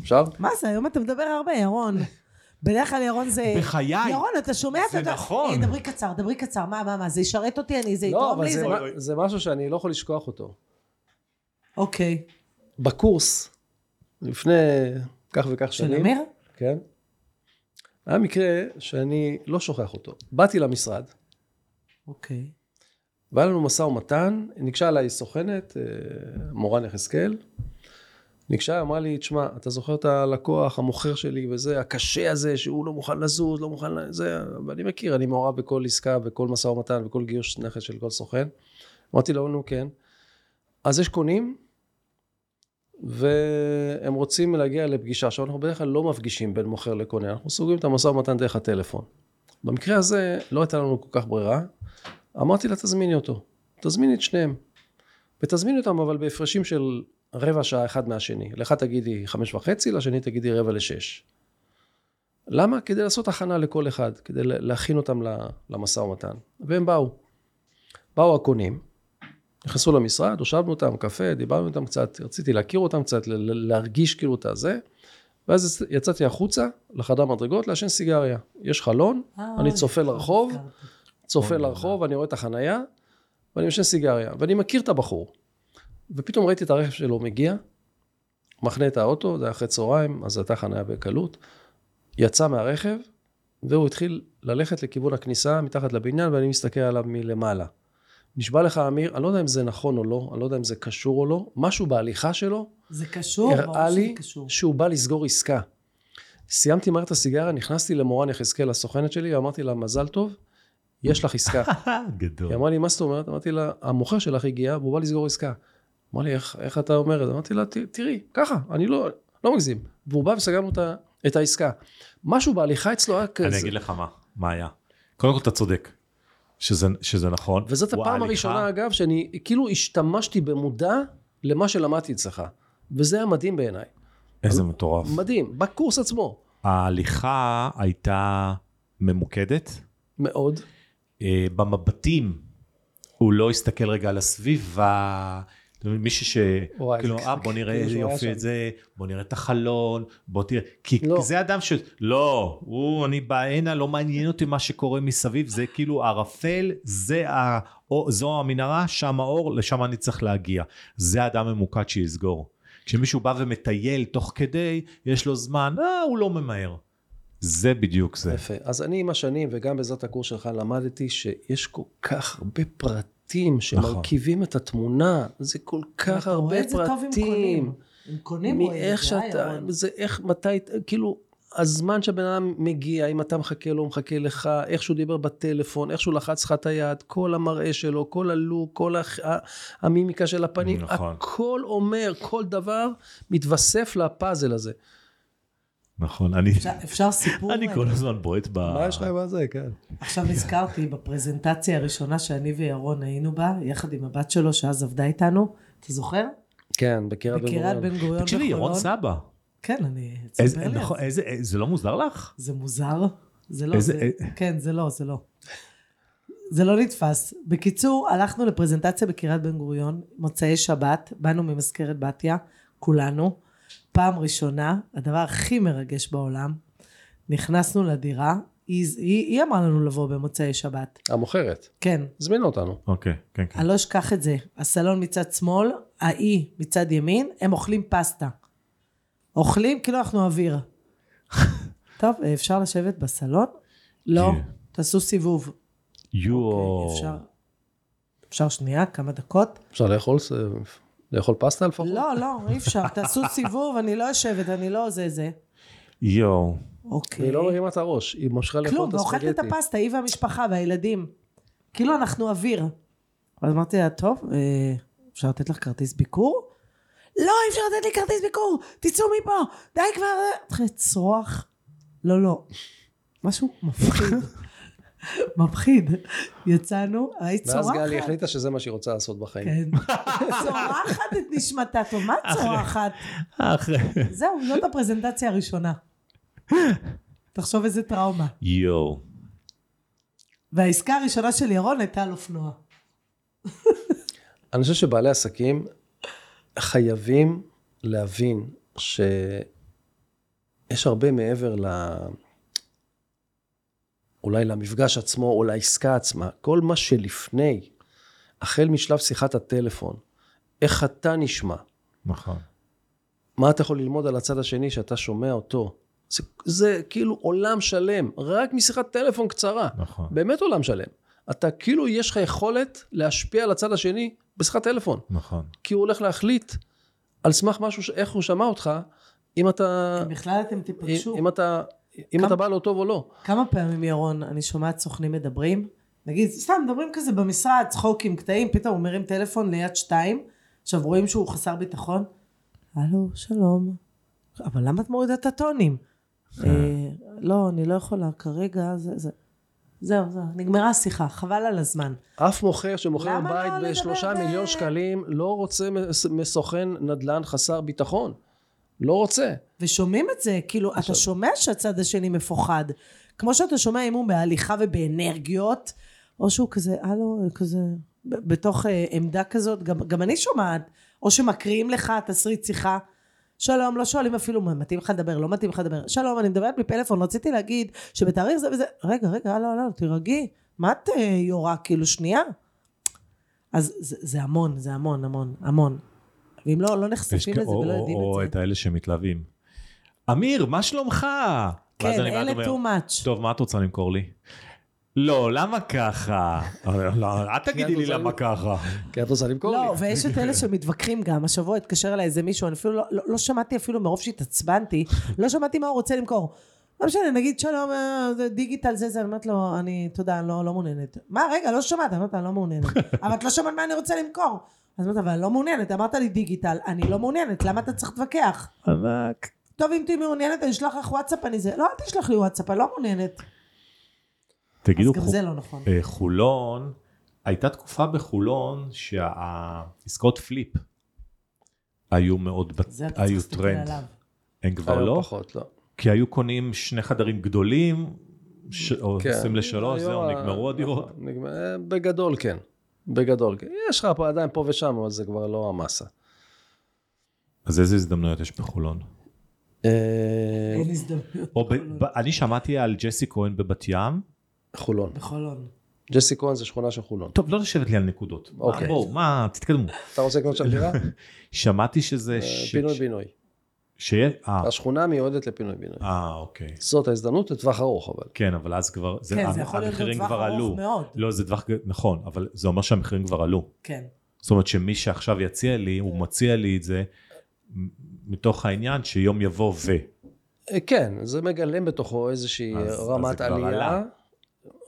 אפשר? מה זה, היום אתה מדבר הרבה, ירון. בדרך כלל ירון זה... בחיי. ירון, אתה שומע? זה אתה נכון. "אה, דברי קצר, דברי קצר, מה, מה, מה, זה ישרת אותי, אני, זה לא, יתרום אבל לי, זה, זה... מה- אוי. זה משהו שאני לא יכול לשכוח אותו. אוקיי. בקורס, לפני כך וכך של שנים, אמיר? כן, היה מקרה שאני לא שוכח אותו. באתי למשרד, אוקיי. והיה לנו משא ומתן, ניגשה אליי סוכנת, אה, מורן יחזקאל, ניגשה, אמרה לי, תשמע, אתה זוכר את הלקוח, המוכר שלי וזה, הקשה הזה, שהוא לא מוכן לזוז, לא מוכן לזה, ואני מכיר, אני מעורב בכל עסקה, בכל משא ומתן, בכל גיוס נכס של כל סוכן. אמרתי לו, נו, כן. אז יש קונים, והם רוצים להגיע לפגישה. עכשיו, אנחנו בדרך כלל לא מפגישים בין מוכר לקונה, אנחנו סוגרים את המשא ומתן דרך הטלפון. במקרה הזה, לא הייתה לנו כל כך ברירה. אמרתי לה, תזמיני אותו. תזמיני את שניהם. ותזמיני אותם, אבל בהפרשים של רבע שעה אחד מהשני. לאחד תגידי חמש וחצי, לשני תגידי רבע לשש. למה? כדי לעשות הכנה לכל אחד, כדי להכין אותם למשא ומתן. והם באו. באו הקונים, נכנסו למשרד, הושבנו אותם, קפה, דיברנו איתם קצת, רציתי להכיר אותם קצת, להרגיש כאילו את הזה, ואז יצאתי החוצה לחדר מדרגות לעשן סיגריה. יש חלון, אה, אני צופה לרחוב. צופה לרחוב, אני רואה את החנייה, ואני מעשן סיגריה, ואני מכיר את הבחור. ופתאום ראיתי את הרכב שלו מגיע, מחנה את האוטו, זה היה אחרי צהריים, אז הייתה חניה בקלות, יצא מהרכב, והוא התחיל ללכת לכיוון הכניסה מתחת לבניין, ואני מסתכל עליו מלמעלה. נשבע לך, אמיר, אני לא יודע אם זה נכון או לא, אני לא יודע אם זה קשור או לא, משהו בהליכה שלו זה קשור, ברור הראה שזה לי קשור. שהוא בא לסגור עסקה. סיימתי מהר את הסיגריה, נכנסתי למורן יחזקאל, הסוכנת שלי, ואמרתי לה, מזל טוב, יש לך עסקה. גדול. היא אמרה לי, מה זאת אומרת? אמרתי לה, המוכר שלך הגיע והוא בא לסגור עסקה. אמר לי, איך, איך אתה אומר את זה? אמרתי לה, "ת- תראי, ככה, אני לא, לא מגזים. והוא בא וסגרנו את, את העסקה. משהו בהליכה אצלו היה כזה. אני אגיד לך מה, מה היה. קודם כל אתה צודק, שזה, שזה נכון. וזאת הפעם ההליכה- הראשונה, אגב, שאני כאילו השתמשתי במודע למה שלמדתי אצלך. וזה היה מדהים בעיניי. איזה מטורף. מדהים, בקורס עצמו. ההליכה הייתה ממוקדת. מאוד. אה, במבטים, הוא לא הסתכל רגע על הסביבה. מישהו ש... וואי, כאילו, אה, בוא נראה כאילו איזה היה יופי. את זה, בוא נראה את החלון, בוא תראה. כי לא. זה אדם ש... לא, הוא, אני בא הנה, לא מעניין אותי מה שקורה מסביב, זה כאילו ערפל, זה ה... או, זו המנהרה, שם האור, לשם אני צריך להגיע. זה האדם ממוקד שיסגור. כשמישהו בא ומטייל תוך כדי, יש לו זמן, אה, הוא לא ממהר. זה בדיוק זה. יפה. אז אני עם השנים, וגם בעזרת הקורס שלך, למדתי שיש כל כך הרבה פרטים הפרטים שמרכיבים את התמונה, זה כל כך אתה רואה הרבה את זה טוב עם פרטים. קונים. עם קונים רואים את מאיך זה, שאתה? זה איך, מתי, כאילו, הזמן שהבן אדם מגיע, אם אתה מחכה לו, הוא מחכה לך, איך שהוא דיבר בטלפון, איך שהוא לחץ לך את היד, כל המראה שלו, כל הלוק, כל הח... המימיקה של הפנים, נכון. הכל אומר, כל דבר מתווסף לפאזל הזה. נכון, אני, אפשר- אפשר סיפור? אני אה, כל הזמן בועט ב... מה יש לך עם הזה, כן. עכשיו נזכרתי בפרזנטציה הראשונה שאני וירון היינו בה, יחד עם הבת שלו שאז עבדה איתנו, אתה זוכר? כן, בקריית בן בקריית גוריון. בן גוריון תקשיבי, ירון בחולון. סבא. כן, אני... איזה, נכון, זה. איזה, זה לא מוזר לך? זה מוזר. זה לא, איזה- זה, אה- כן, זה לא, זה לא. זה לא נתפס. בקיצור, הלכנו לפרזנטציה בקריית בן גוריון, מוצאי שבת, באנו ממזכרת בתיה, כולנו, פעם ראשונה, הדבר הכי מרגש בעולם, נכנסנו לדירה, היא, היא, היא אמרה לנו לבוא במוצאי שבת. המוכרת, כן, הזמינה אותנו. אוקיי, כן, כן. אני לא אשכח את זה. הסלון מצד שמאל, האי מצד ימין, הם אוכלים פסטה. אוכלים כאילו אנחנו אוויר. טוב, אפשר לשבת בסלון? לא, כן. תעשו סיבוב. יואו. אוקיי, אפשר, אפשר שנייה, כמה דקות? אפשר לאכול, ס- לאכול פסטה לפחות? לא, לא, אי אפשר. תעשו סיבוב, אני לא יושבת, אני לא זה זה. יואו. אוקיי. והיא לא מרימה את הראש, היא ממשיכה לאכול כלום, את ואוכלת את הספגטי. הפסטה, היא והמשפחה והילדים. כאילו אנחנו אוויר. אז אמרתי לה, טוב, אה, אפשר לתת לך כרטיס ביקור? לא, אי אפשר לתת לי כרטיס ביקור, תצאו מפה, די כבר. התחיל לצרוח. לא, לא. משהו מפחיד. מפחיד. יצאנו, היית ואז צורחת. גלי החליטה שזה מה שהיא רוצה לעשות בחיים. כן. צורחת את נשמתה, טוב, מה צורחת? אחרי. זהו, זאת הפרזנטציה הראשונה. תחשוב איזה טראומה. יואו. והעסקה הראשונה של ירון הייתה על אופנוע. אני חושב שבעלי עסקים חייבים להבין שיש הרבה מעבר ל... אולי למפגש עצמו או לעסקה עצמה, כל מה שלפני, החל משלב שיחת הטלפון, איך אתה נשמע, נכון. מה אתה יכול ללמוד על הצד השני שאתה שומע אותו. זה, זה כאילו עולם שלם, רק משיחת טלפון קצרה. נכון. באמת עולם שלם. אתה כאילו, יש לך יכולת להשפיע על הצד השני בשיחת טלפון. נכון. כי הוא הולך להחליט על סמך משהו, ש- איך הוא שמע אותך, אם אתה, אם בכלל אתם תיפגשו. אם אתה, אם כמה- אתה בא לו טוב או לא. כמה פעמים, ירון, אני שומעת סוכנים מדברים, נגיד, סתם מדברים כזה במשרד, צחוקים, קטעים, פתאום הוא מרים טלפון ליד שתיים, עכשיו רואים שהוא חסר ביטחון, הלו, שלום. אבל למה את מורידה את הטונים? אה, לא, אני לא יכולה, כרגע זה, זה. זהו, זהו, נגמרה השיחה, חבל על הזמן. אף מוכר שמוכר בית לא בשלושה מיליון שקלים לא רוצה מס- מסוכן נדל"ן חסר ביטחון. לא רוצה. ושומעים את זה, כאילו, אתה עכשיו- שומע שהצד השני מפוחד. כמו שאתה שומע אם הוא בהליכה ובאנרגיות, או שהוא כזה, הלו, כזה, בתוך אה, עמדה כזאת, גם, גם אני שומעת, או שמקריאים לך תסריט שיחה. שלום, לא שואלים אפילו מה מתאים לך לדבר, לא מתאים לך לדבר. שלום, אני מדברת בפלאפון, רציתי להגיד שבתאריך זה וזה, רגע, רגע, לא, לא, תירגעי. מה את אה, יורה, כאילו, שנייה? אז זה, זה המון, זה המון, המון, המון. ואם לא, לא נחשפים לזה או- ולא או- יודעים או את את זה. האלה שמתלהבים. אמיר, מה שלומך? כן, אלה too much. טוב, מה את רוצה למכור לי? לא, למה ככה? לא, אל תגידי לי למה ככה. כי את רוצה למכור לי. לא, ויש את אלה שמתווכחים גם. השבוע התקשר אליי איזה מישהו, אני אפילו לא, לא, לא שמעתי אפילו מרוב שהתעצבנתי, לא שמעתי מה הוא רוצה למכור. לא משנה, נגיד שלום, זה דיגיטל זה זה, אני אומרת לו, אני, תודה, אני לא, לא מעוניינת. מה, רגע, לא שמעת, אני אומרת, אני לא מעוניינת. אבל את לא שמעת מה אני רוצה למכור. אז אמרת, אבל אני לא מעוניינת, אמרת לי דיגיטל, אני לא מעוניינת, למה אתה צריך להתווכח? ענק. טוב, אם תהיי מעוניינת, אני אשלח לך וואטסאפ, אני זה, לא, אל תשלח לי וואטסאפ, אני לא מעוניינת. תגידו, אז גם חו- זה לא נכון. אה, חולון, הייתה תקופה בחולון שהעסקאות flip היו מאוד, זה אתה היו צריך להסתכל טרנד. עליו. הם כבר לא? פחות, לא. כי היו קונים שני חדרים גדולים, ש- או כן. עושים לשלוש, זהו, ה- נגמרו הדירות. נגמר- אה, בגדול כן. בגדול כן. יש לך פה עדיין פה ושם, אבל זה כבר לא המסה. אז איזה הזדמנויות יש בחולון? אה, אין ב- אני שמעתי על ג'סי כהן בבת ים. חולון. בחולון. ג'סי כהן זה שכונה של חולון. טוב, לא לשבת לי על נקודות. אוקיי. בואו, מה, תתקדמו. אתה רוצה לקנות שם דירה? שמעתי שזה... אה, פינוי ש- בינוי. שיהיה... אה, השכונה מיועדת לפינוי-בינוי. אה, אוקיי. זאת ההזדמנות לטווח ארוך, אבל. כן, אבל אז כבר... כן, זה יכול להיות לטווח ארוך עלו. מאוד. לא, זה טווח... נכון, אבל זה אומר שהמחירים כבר עלו. כן. זאת אומרת שמי שעכשיו יציע לי, הוא מציע לי את זה מתוך העניין שיום יבוא ו... אה, כן, זה מגלם בתוכו איזושהי אז- אז רמת זה כבר עלייה. עלה.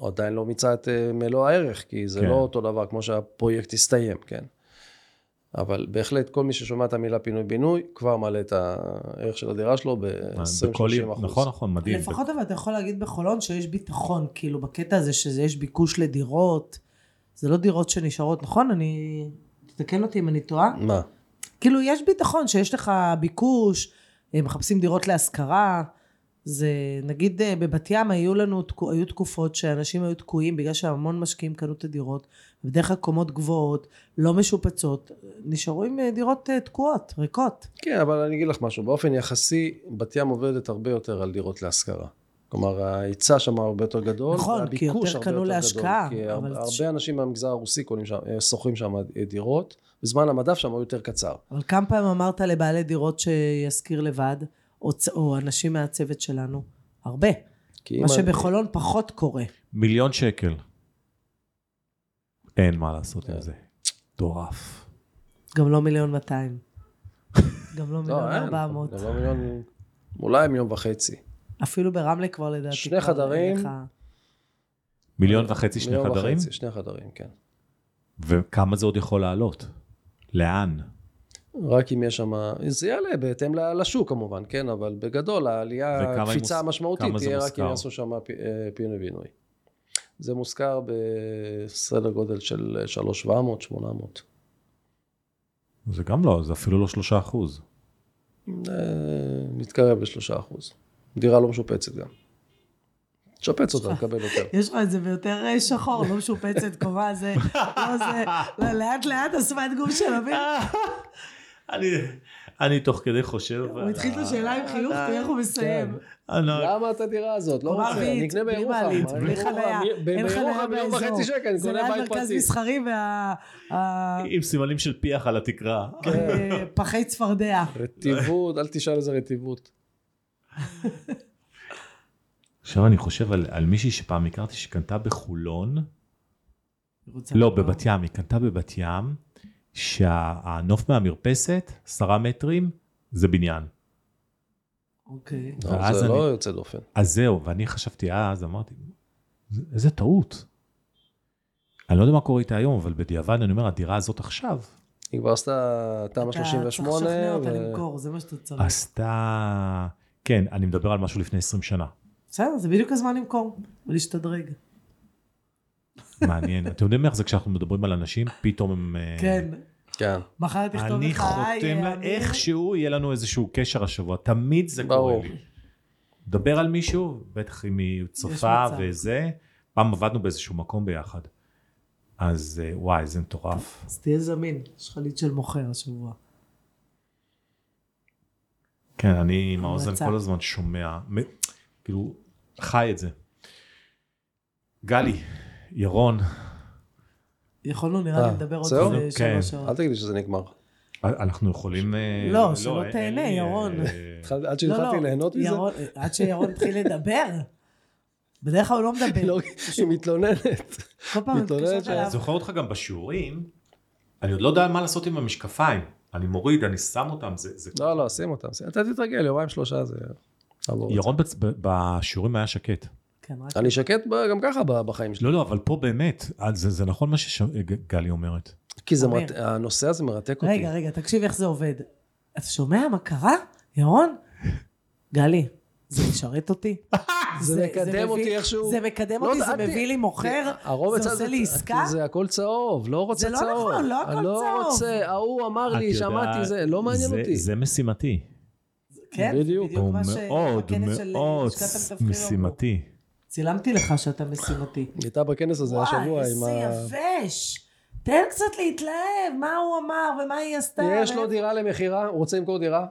עדיין לא מיצה את אה, מלוא הערך, כי זה כן. לא אותו דבר כמו שהפרויקט הסתיים, כן. אבל בהחלט כל מי ששומע את המילה פינוי-בינוי, כבר מעלה את הערך של הדירה שלו בכל עיר- ב-20-30 אחוז. נכון, נכון, מדהים. לפחות אבל אתה יכול להגיד בחולון שיש ביטחון, כאילו בקטע הזה שיש ביקוש לדירות, זה לא דירות שנשארות, נכון? אני... תתקן אותי אם אני טועה. מה? כאילו יש ביטחון שיש לך ביקוש, אה, מחפשים דירות להשכרה. זה, נגיד אה, בבת ים היו לנו, היו תקופות שאנשים היו תקועים בגלל שהמון משקיעים קנו את הדירות, בדרך כלל קומות גבוהות, לא משופצות, נשארו עם אה, דירות אה, תקועות, ריקות. כן, אבל אני אגיד לך משהו, באופן יחסי, בת ים עובדת הרבה יותר על דירות להשכרה. כלומר, ההיצע שם הרבה יותר גדול, נכון, כי והביקוש יותר הרבה קנו יותר להשקעה, גדול, כי אבל הרבה ש- אנשים מהמגזר הרוסי קונים שם, שוכרים שם דירות, וזמן המדף שם הוא יותר קצר. אבל כמה פעמים אמרת לבעלי דירות שישכיר לבד, או, או אנשים מהצוות שלנו? הרבה. מה שבחולון פחות קורה. מיליון שקל. אין מה לעשות כן. עם זה. מטורף. גם לא מיליון מאתיים. גם לא מיליון לא, ארבע מאות. גם לא מיליון, אולי מיליון וחצי. אפילו ברמלה כבר לדעתי. שני חדרים. מיליון וחצי שני מיליון חדרים? וחצי, שני חדרים, כן. וכמה זה עוד יכול לעלות? לאן? רק אם יש שם, זה יעלה בהתאם ל- לשוק כמובן, כן, אבל בגדול העלייה, הקפיצה מוס- המשמעותית תהיה רק אם? יעשו שם אה, פינוי בינוי. זה מושכר בסדר גודל של 3,700, 800. זה גם לא, זה אפילו לא שלושה אחוז. אה, מתקרב לשלושה אחוז. דירה לא משופצת גם. תשפץ אותה, תקבל יותר. יש לך את זה ביותר אה, שחור, לא משופצת, קומה, זה, לא זה, לא, לאט לאט השפת גוף של אביב. אני, אני תוך כדי חושב... הוא התחיל את השאלה עם חיוך, תראה איך הוא מסיים. אני- למה את הדירה הזאת? לא רוצה, אני אקנה בירוחם. בלי חניה, אני- אין חניה בירוחם מיליון באזור. וחצי שקל, אני זה ליד מרכז. מסחרי וה... עם סימנים של פיח על התקרה. אה, פחי צפרדע. רטיבות, אל תשאל איזה רטיבות. עכשיו אני חושב על, על מישהי שפעם הכרתי שקנתה בחולון, לא. בבת ים, היא קנתה בבת ים, שהנוף מהמרפסת, עשרה מטרים, זה בניין. אוקיי. לא, ואז זה אני- לא יוצא דופן. אז זהו, ואני חשבתי אז, אמרתי, איזה טעות. אני לא יודע מה קורה איתה היום, אבל בדיעבד אני אומר, הדירה הזאת עכשיו היא כבר עשתה תמ"א אתה צריך 38, לשכנע אותה למכור, זה מה שאתה צריך. עשתה... כן, אני מדבר על משהו לפני 20 שנה. בסדר, זה בדיוק הזמן למכור ולהשתדרג. מעניין. אתם יודעים איך זה כשאנחנו מדברים על אנשים, פתאום הם... אה, כן. כן. מחר תכתוב אני לך, היי, חותם לה. איכשהו יהיה לנו איזשהו קשר השבוע, תמיד זה קורה. לי. מדבר על מישהו, בטח אם היא צופה. וזה, פעם עבדנו באיזשהו מקום ביחד. אז אה, וואי, זה מטורף. אז תהיה זמין, יש לך ליד של מוכר השבוע. כן, אני עם האוזן. כל הזמן שומע, כאילו, חי את זה. גלי, ירון, יכולנו נראה לי אה, לדבר עוד זהו? איזה כן. שלוש שעות. אל תגיד לי שזה נגמר. אנחנו יכולים... אה, לא, שלא אין- תהנה, ירון. אה, עד לא, שהתחלתי לא, ליהנות מזה, עד שירון התחיל לדבר. בדרך כלל הוא לא מדבר. לא, היא מתלוננת. כל פעם מתקשרת אליו. אני זוכר אותך גם בשיעורים, אני עוד לא יודע מה לעשות עם המשקפיים. אני מוריד, אני שם אותם, זה... זה... לא, לא, שים אותם. אתה תתרגל, יומיים שלושה זה... ירון בשיעורים היה שקט. כן, רק- אני שקט ב- גם ככה ב- בחיים שלי. לא, לא, אבל פה באמת, אז זה, זה נכון מה שגלי אומרת. כי זה. מרת- הנושא הזה מרתק אותי. רגע, רגע, תקשיב איך זה עובד. אתה שומע מה קרה, ירון? גלי, זה משרת אותי? זה מקדם מביא- אותי איכשהו. זה מקדם לא, אותי, זה מביא לי מוכר, זה עושה לי עסקה. כי זה הכל צהוב, לא רוצה זה לא צהוב. נכון, לא הכל אני לא צהוב. רוצה, ההוא אמר לי, שמעתי זה, לא מעניין זה, אותי. זה משימתי. כן, בדיוק. בדיוק מה ש... מאוד בכנס של לשכת המתווכים אמרו. משימתי. צילמתי לך שאתה משימתי. היא הייתה בכנס הזה השבוע וואי, עם איזה ה... יבש. תן קצת להתלהב, מה הוא אמר ומה היא עשתה. יש לו דירה למכירה, הוא רוצה למכור דירה?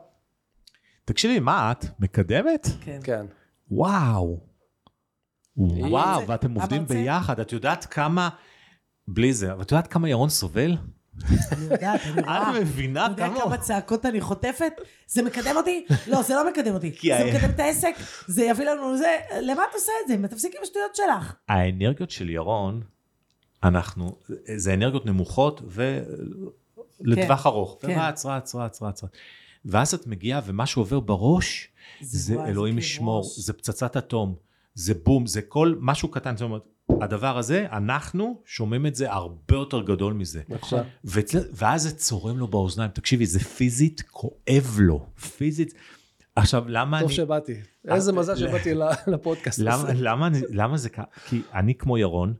תקשיבי, מה את? מקדמת? כן. כן. וואו. וואו, ואתם עובדים ביחד, את יודעת כמה, בלי זה, אבל את יודעת כמה ירון סובל? אני יודעת, אני רואה. את מבינה אתה יודע כמה... כמה צעקות אני חוטפת? זה מקדם אותי? לא, זה לא מקדם אותי. זה מקדם את העסק? זה יביא לנו זה? למה את עושה את זה? תפסיקי עם השטויות שלך. האנרגיות של ירון, אנחנו, זה אנרגיות נמוכות ולטווח ארוך. כן. ורץ, רץ, רץ, רץ. ואז את מגיעה ומה שעובר בראש, זה אלוהים ישמור. זה פצצת אטום, זה בום, זה כל משהו קטן. זאת אומרת, הדבר הזה, אנחנו שומעים את זה הרבה יותר גדול מזה. ואצל- ואז זה צורם לו באוזניים. תקשיבי, זה פיזית כואב לו. פיזית. עכשיו, למה טוב אני... שבאתי. איזה אה, מזל שבאתי לפודקאסט הזה. למה, למה זה ככה? כי אני כמו ירון,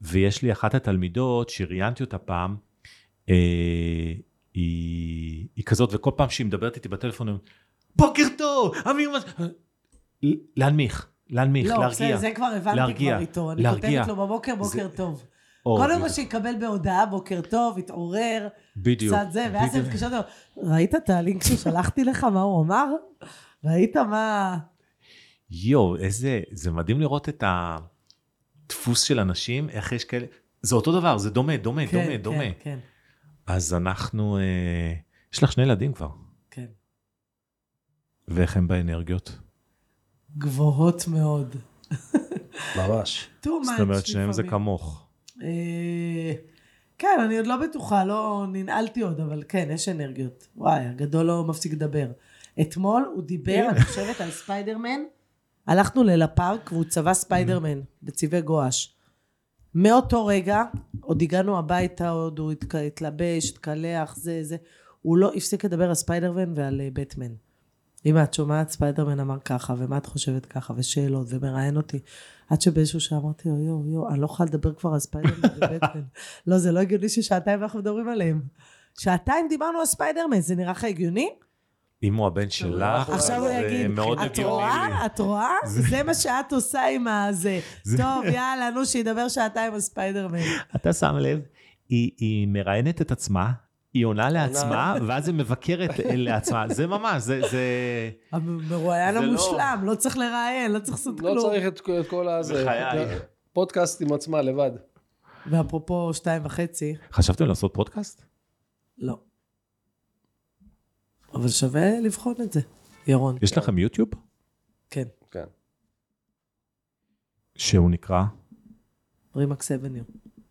ויש לי אחת התלמידות שראיינתי אותה פעם, אה, היא, היא כזאת, וכל פעם שהיא מדברת איתי בטלפון, היא אומרת, בוקר טוב, אמיר, מה-" להנמיך, להנמיך, לא, להרגיע. זה, זה כבר הבנתי להרגיע, כבר איתו. אני להרגיע. כותבת לו בבוקר, בוקר זה- טוב. או, כל שיקבל בהודעה, בוקר טוב, יתעורר, בדיוק. קצת זה, ואז אני. מתקשרת לו, ראית את הלינק ששלחתי לך, מה הוא אמר? ראית מה... יואו, איזה, זה מדהים לראות את הדפוס של אנשים, איך יש כאלה, זה אותו דבר, זה דומה, דומה, כן, דומה, דומה. כן, כן, אז אנחנו, אה, יש לך שני ילדים כבר, כן. ואיך הם באנרגיות? גבוהות מאוד. ממש. too much זאת אומרת, שניהם זה. כמוך. אה, כן, אני עוד לא בטוחה, לא ננעלתי עוד, אבל כן, יש אנרגיות. וואי, הגדול לא מפסיק לדבר. אתמול הוא דיבר, אני חושבת, על ספיידרמן. הלכנו ללה פארק והוא צבע ספיידרמן בצבעי גואש. מאותו רגע, עוד הגענו הביתה, עוד הוא התלבש, התקלח, זה, זה. הוא לא הפסיק לדבר על ספיידרמן ועל אה, בטמן. אמא, את שומעת? ספיידרמן אמר ככה, ומה את חושבת ככה, ושאלות, ומראיין אותי. עד שבאיזשהו שעה אמרתי יואו, יואו, אני לא יכולה לדבר כבר על ספיידרמן ובטמן. לא, זה לא הגיוני ששעתיים אנחנו מדברים עליהם. שעתיים דיברנו על ספיידרמן, זה נראה לך הגיוני? אם הוא הבן שלך, עכשיו הוא זה יגיד, את רואה? את רואה? זה מה שאת עושה עם הזה. טוב, יאללה, נו, שידבר שעתיים על ספיידרמן. אתה שם לב, היא מראיינת את עצמה, היא עונה לעצמה, ואז היא מבקרת לעצמה. זה ממש, זה... זה... המרואיין לא- המושלם, לא צריך לראיין, לא צריך לעשות לא כלום. צריך את את כל הזה. בחיי. פודקאסט עם עצמה לבד. ואפרופו שתיים וחצי, חשבתם לעשות פודקאסט? לא. אבל שווה לבחון את זה, ירון. יש לכם יוטיוב? כן, כן. שהוא נקרא? רימקס אבניו.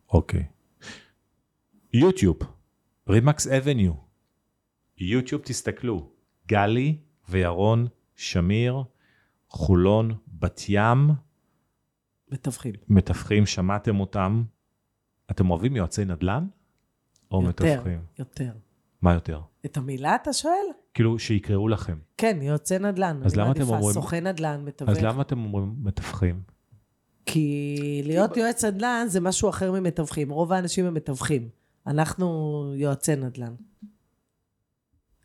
אוקיי. יוטיוב, רימקס אבניו. יוטיוב תסתכלו, גלי וירון שמיר, חולון, בת ים, מתווכים. מתווכים, שמעתם אותם. אתם אוהבים יועצי נדל"ן? או יותר, מתווכים? יותר. מה יותר? את המילה אתה שואל? כאילו, שיקראו לכם. כן, יוצא נדל"ן. אז למה אתם אומרים- סוכן נדל"ן, מתווך. אז למה אתם אומרים מתווכים? כי להיות יועץ נדל"ן זה משהו אחר ממתווכים. רוב האנשים הם מתווכים. אנחנו יועצי נדל"ן.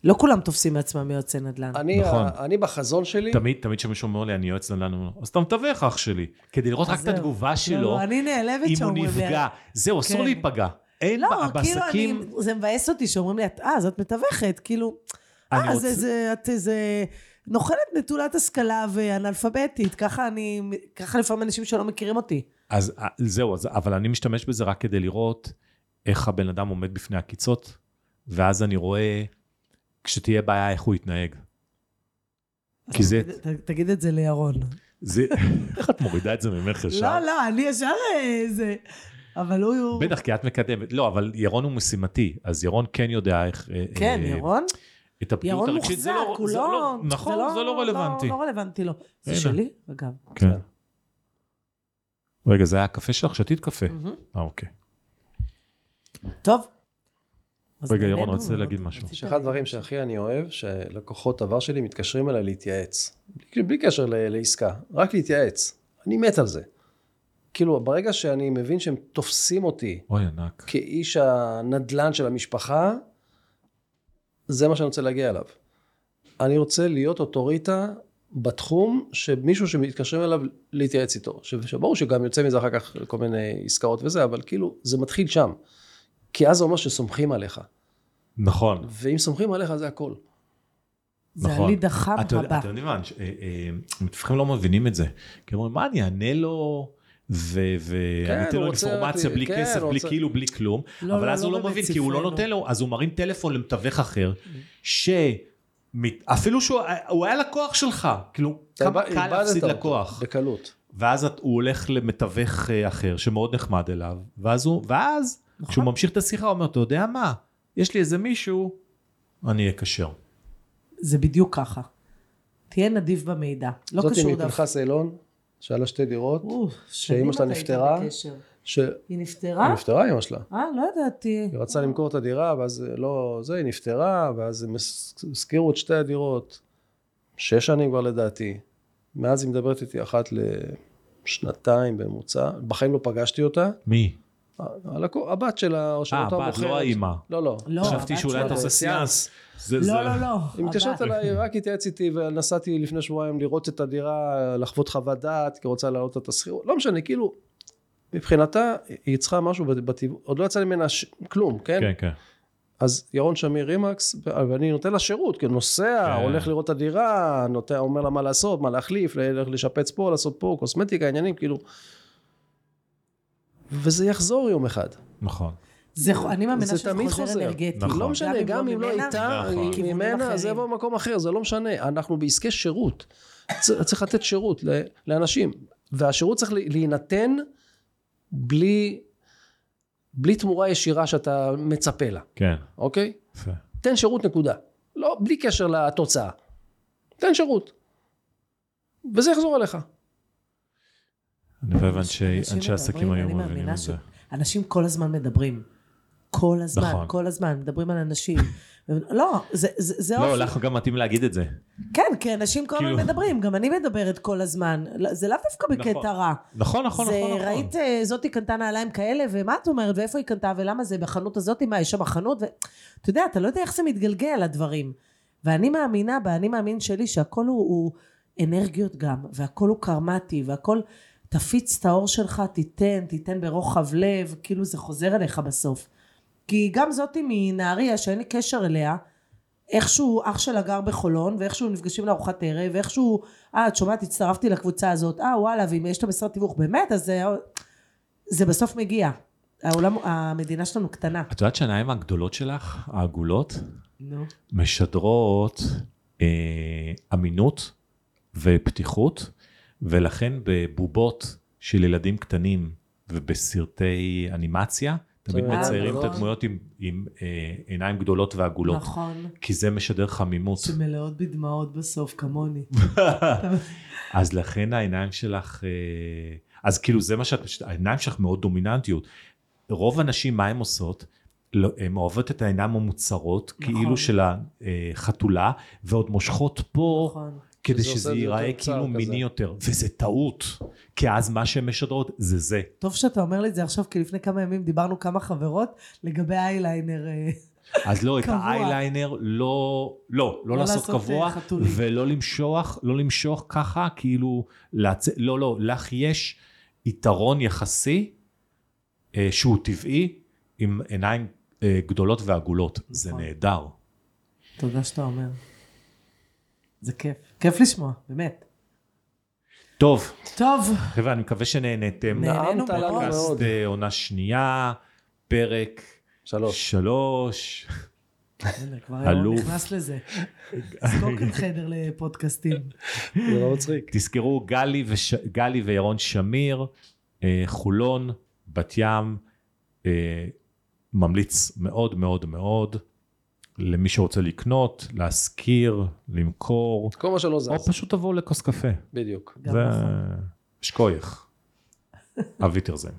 לא כולם תופסים מעצמם יועצי נדל"ן. אני, נכון. ה- אני בחזון שלי, תמיד, תמיד כשמישהו אומר לי, אני יועץ נדל"ן, אני אומר אז אתה מתווך אח שלי. כדי לראות רק את זהו. התגובה לא, שלו, לא, אני נעלבת אם הוא. נפגע. זהו, אסור כן. להיפגע. אין לא, ב- כאילו, בעסקים... אני, זה מבאס אותי שאומרים לי, אה, אז את מתווכת, כאילו, אה, רוצה- זה, זה, את איזה נוכלת נטולת השכלה ואנאלפביתית, ככה אני, ככה לפעמים אנשים שלא מכירים אותי. אז אה, זהו, אז, אבל אני משתמש בזה רק כדי לראות איך הבן אדם עומד בפני הקיצות, ואז אני רואה, כשתהיה בעיה, איך הוא יתנהג. כי זה, ת- תגיד את זה לירון. זה, איך את מורידה את זה ממך ישר? לא, לא, אני ישר אה, זה... אבל הוא... הוא- בטח, כי את מקדמת. לא, אבל ירון הוא משימתי, אז ירון כן יודע איך... אה, כן, אה, ירון? את הפגיעות ירון הרגשית, מוחזק, זה לא, הוא זה לא... לא, נכון, זה לא רלוונטי. לא, לא רלוונטי לו. זה. שלי, אגב. כן. רגע, זה היה הקפה שלך? שתית קפה. אה, אוקיי. טוב. רגע, ירון, מאוד. להגיד משהו. רצית שאחד הדברים שהכי אני אוהב, שלקוחות עבר שלי מתקשרים אליי להתייעץ. בלי, בלי קשר ל- לעסקה, רק להתייעץ. אני מת על זה. כאילו, ברגע שאני מבין שהם תופסים אותי אוי, ענק. כאיש הנדל"ן של המשפחה, זה מה שאני רוצה להגיע אליו. אני רוצה להיות אוטוריטה בתחום שמישהו שמתקשרים אליו להתייעץ איתו. שברור שגם יוצא מזה אחר כך כל מיני עסקאות וזה, אבל כאילו, זה מתחיל שם. כי אז זה אומר שסומכים עליך. נכון. ואם סומכים עליך זה הכל. זה נכון. הליד החם אתה יודע- הבא. אתם יודעים מה, אה, אה, מתווכים לא מבינים את זה. כי הם אומרים, מה, אני אענה לו, ו- ואני כן, אתן לו אינפורמציה בלי כן, כסף, בלי כאילו, בלי כלום, לא, אבל לא, אז הוא לא לא מבין, כי הוא לא. נותן לו, אז הוא מרים טלפון למתווך אחר, שאפילו שהוא הוא היה לקוח שלך, כאילו, כמה קל להפסיד לקוח. בקלות. ואז את- הוא הולך למתווך אה, אחר שמאוד נחמד אליו, ואז הוא, ואז נכון. כשהוא ממשיך את השיחה הוא אומר, אתה יודע מה, יש לי איזה מישהו, אני אקשר. זה בדיוק ככה. תהיה נדיב במידע. לא זאתי קשור דווקא. מפנחס אילון, שהיה לה שתי דירות, שאימא שלה נפטרה. שהיא היא נפטרה? נפטרה אימא שלה. אה, לא ידעתי. היא רצתה למכור את הדירה, ואז לא, זה, היא נפטרה, ואז הם הזכירו את שתי הדירות. שש שנים כבר לדעתי. מאז היא מדברת איתי אחת לשנתיים בממוצע. בחיים לא פגשתי אותה. מי? הבת שלה, או אה, שאותה הבת, מוכרת. לא האימא. לא, לא. לא, חשבתי הבת שאולי. אתה עושה סיאנס. זה- זה- לא, לא, לא. היא מתקשרת הבת. אליי, רק התייעץ איתי, ונסעתי לפני שבועיים לראות את הדירה, לחוות חוות דעת, כי רוצה להעלות את השכירות. לא משנה, כאילו, מבחינתה, היא צריכה משהו בטבעו, עוד לא יצא לי ממנה. כלום, כן? כן, כן. אז ירון שמיר רימקס, ואני נותן לה שירות, כי נוסע, כן. הולך לראות את הדירה, נותן, אומר לה מה לעשות, מה להחליף, ללכת לשפץ פה, לעשות פה, קוסמטיקה, עניינים, כאילו. וזה יחזור יום אחד. נכון. זה, אני מאמינה זה שזה תמיד חוזר חוזר. אנרגטי. נכון. לא משנה, גם אם לא ממנה, איתה, נכון. כיוונים ממנה, אחרים. זה יבוא במקום אחר, זה לא משנה. אנחנו בעסקי שירות. צריך לתת שירות ל- לאנשים. והשירות צריך ל- להינתן בלי, בלי תמורה ישירה שאתה מצפה לה, כן, אוקיי? יפה. תן שירות נקודה. לא, בלי קשר לתוצאה. תן שירות. וזה יחזור אליך. אני חושב אנשי אנשים אנשי עסקים היו מבינים את זה. אנשים כל הזמן מדברים. כל הזמן, נכון. כל הזמן, מדברים על אנשים. לא, זה, זה, זה לא, אופי. לך גם מתאים להגיד את זה. כן, כי אנשים כל הזמן כאילו- מדברים, גם אני מדברת כל הזמן. לא, זה לאו דווקא בקטע נכון. רע. נכון, נכון, זה, נכון, נכון. ראית, אה, זאתי קנתה נעליים כאלה, ומה את אומרת, ואיפה היא קנתה, ולמה זה בחנות הזאת, מה, יש שם חנות, ואתה יודע, אתה לא יודע איך זה מתגלגל, הדברים. ואני מאמינה, באני מאמין שלי, שהכל הוא, הוא אנרגיות גם, והכל הוא קרמטי, והכל, תפיץ את האור שלך, תיתן, תיתן ברוחב לב, כאילו זה חוזר אליך בסוף. כי גם זאתי מנהריה, שאין לי קשר אליה, איכשהו אח שלה גר בחולון, ואיכשהו נפגשים לארוחת ערב, ואיכשהו, אה, את שומעת, הצטרפתי לקבוצה הזאת, אה, וואלה, ואם יש לה משרד תיווך, באמת, אז זה, זה בסוף מגיע. העולם, המדינה שלנו קטנה. את יודעת שהעיניים הגדולות שלך, העגולות, נו. משדרות אה, אמינות ופתיחות, ולכן בבובות של ילדים קטנים ובסרטי אנימציה, תמיד מציירים את. הדמויות עם, עם אה, עיניים גדולות ועגולות, נכון. כי זה משדר חמימות. שמלאות בדמעות בסוף, כמוני. אז לכן העיניים שלך, אה, אז כאילו זה מה שאת, העיניים שלך מאוד דומיננטיות. רוב הנשים, מה הן עושות? לא, הן אוהבות את העיניים המוצרות, נכון. כאילו של החתולה, ועוד מושכות פה, נכון. כדי שזה זה ייראה כאילו כזה. מיני יותר. וזה טעות, כי אז מה שהן משדרות זה זה. טוב שאתה אומר לי את זה עכשיו, כי לפני כמה ימים דיברנו כמה חברות לגבי האייליינר. אה, אז לא, את קבוע. האייליינר לא, לא, לא לא לעשות לעשות, קבוע, אה, חתולים. ולא למשוך, לא למשוך ככה, כאילו, לעצ... לא, לא, לך יש יתרון יחסי אה, שהוא טבעי, עם עיניים אה, גדולות ועגולות. זה נכון. נהדר. תודה שאתה אומר. זה כיף. כיף לשמוע, באמת. טוב, טוב, חבר'ה, אני מקווה שנהנתם. נהנינו מאוד. פודקאסט. אה, עונה שנייה, פרק שלוש. שלוש. כבר אלוף. נכנס לזה. כאן חדר לפודקאסטים. זה לא מצחיק. תזכרו. גלי וירון שמיר, אה, חולון, בת ים, אה, ממליץ מאוד מאוד מאוד למי שרוצה לקנות, להשכיר, למכור, כל מה שלא זז. או פשוט תבואו לכוס קפה. בדיוק. זה נכון. שכוייך. אביטרזן.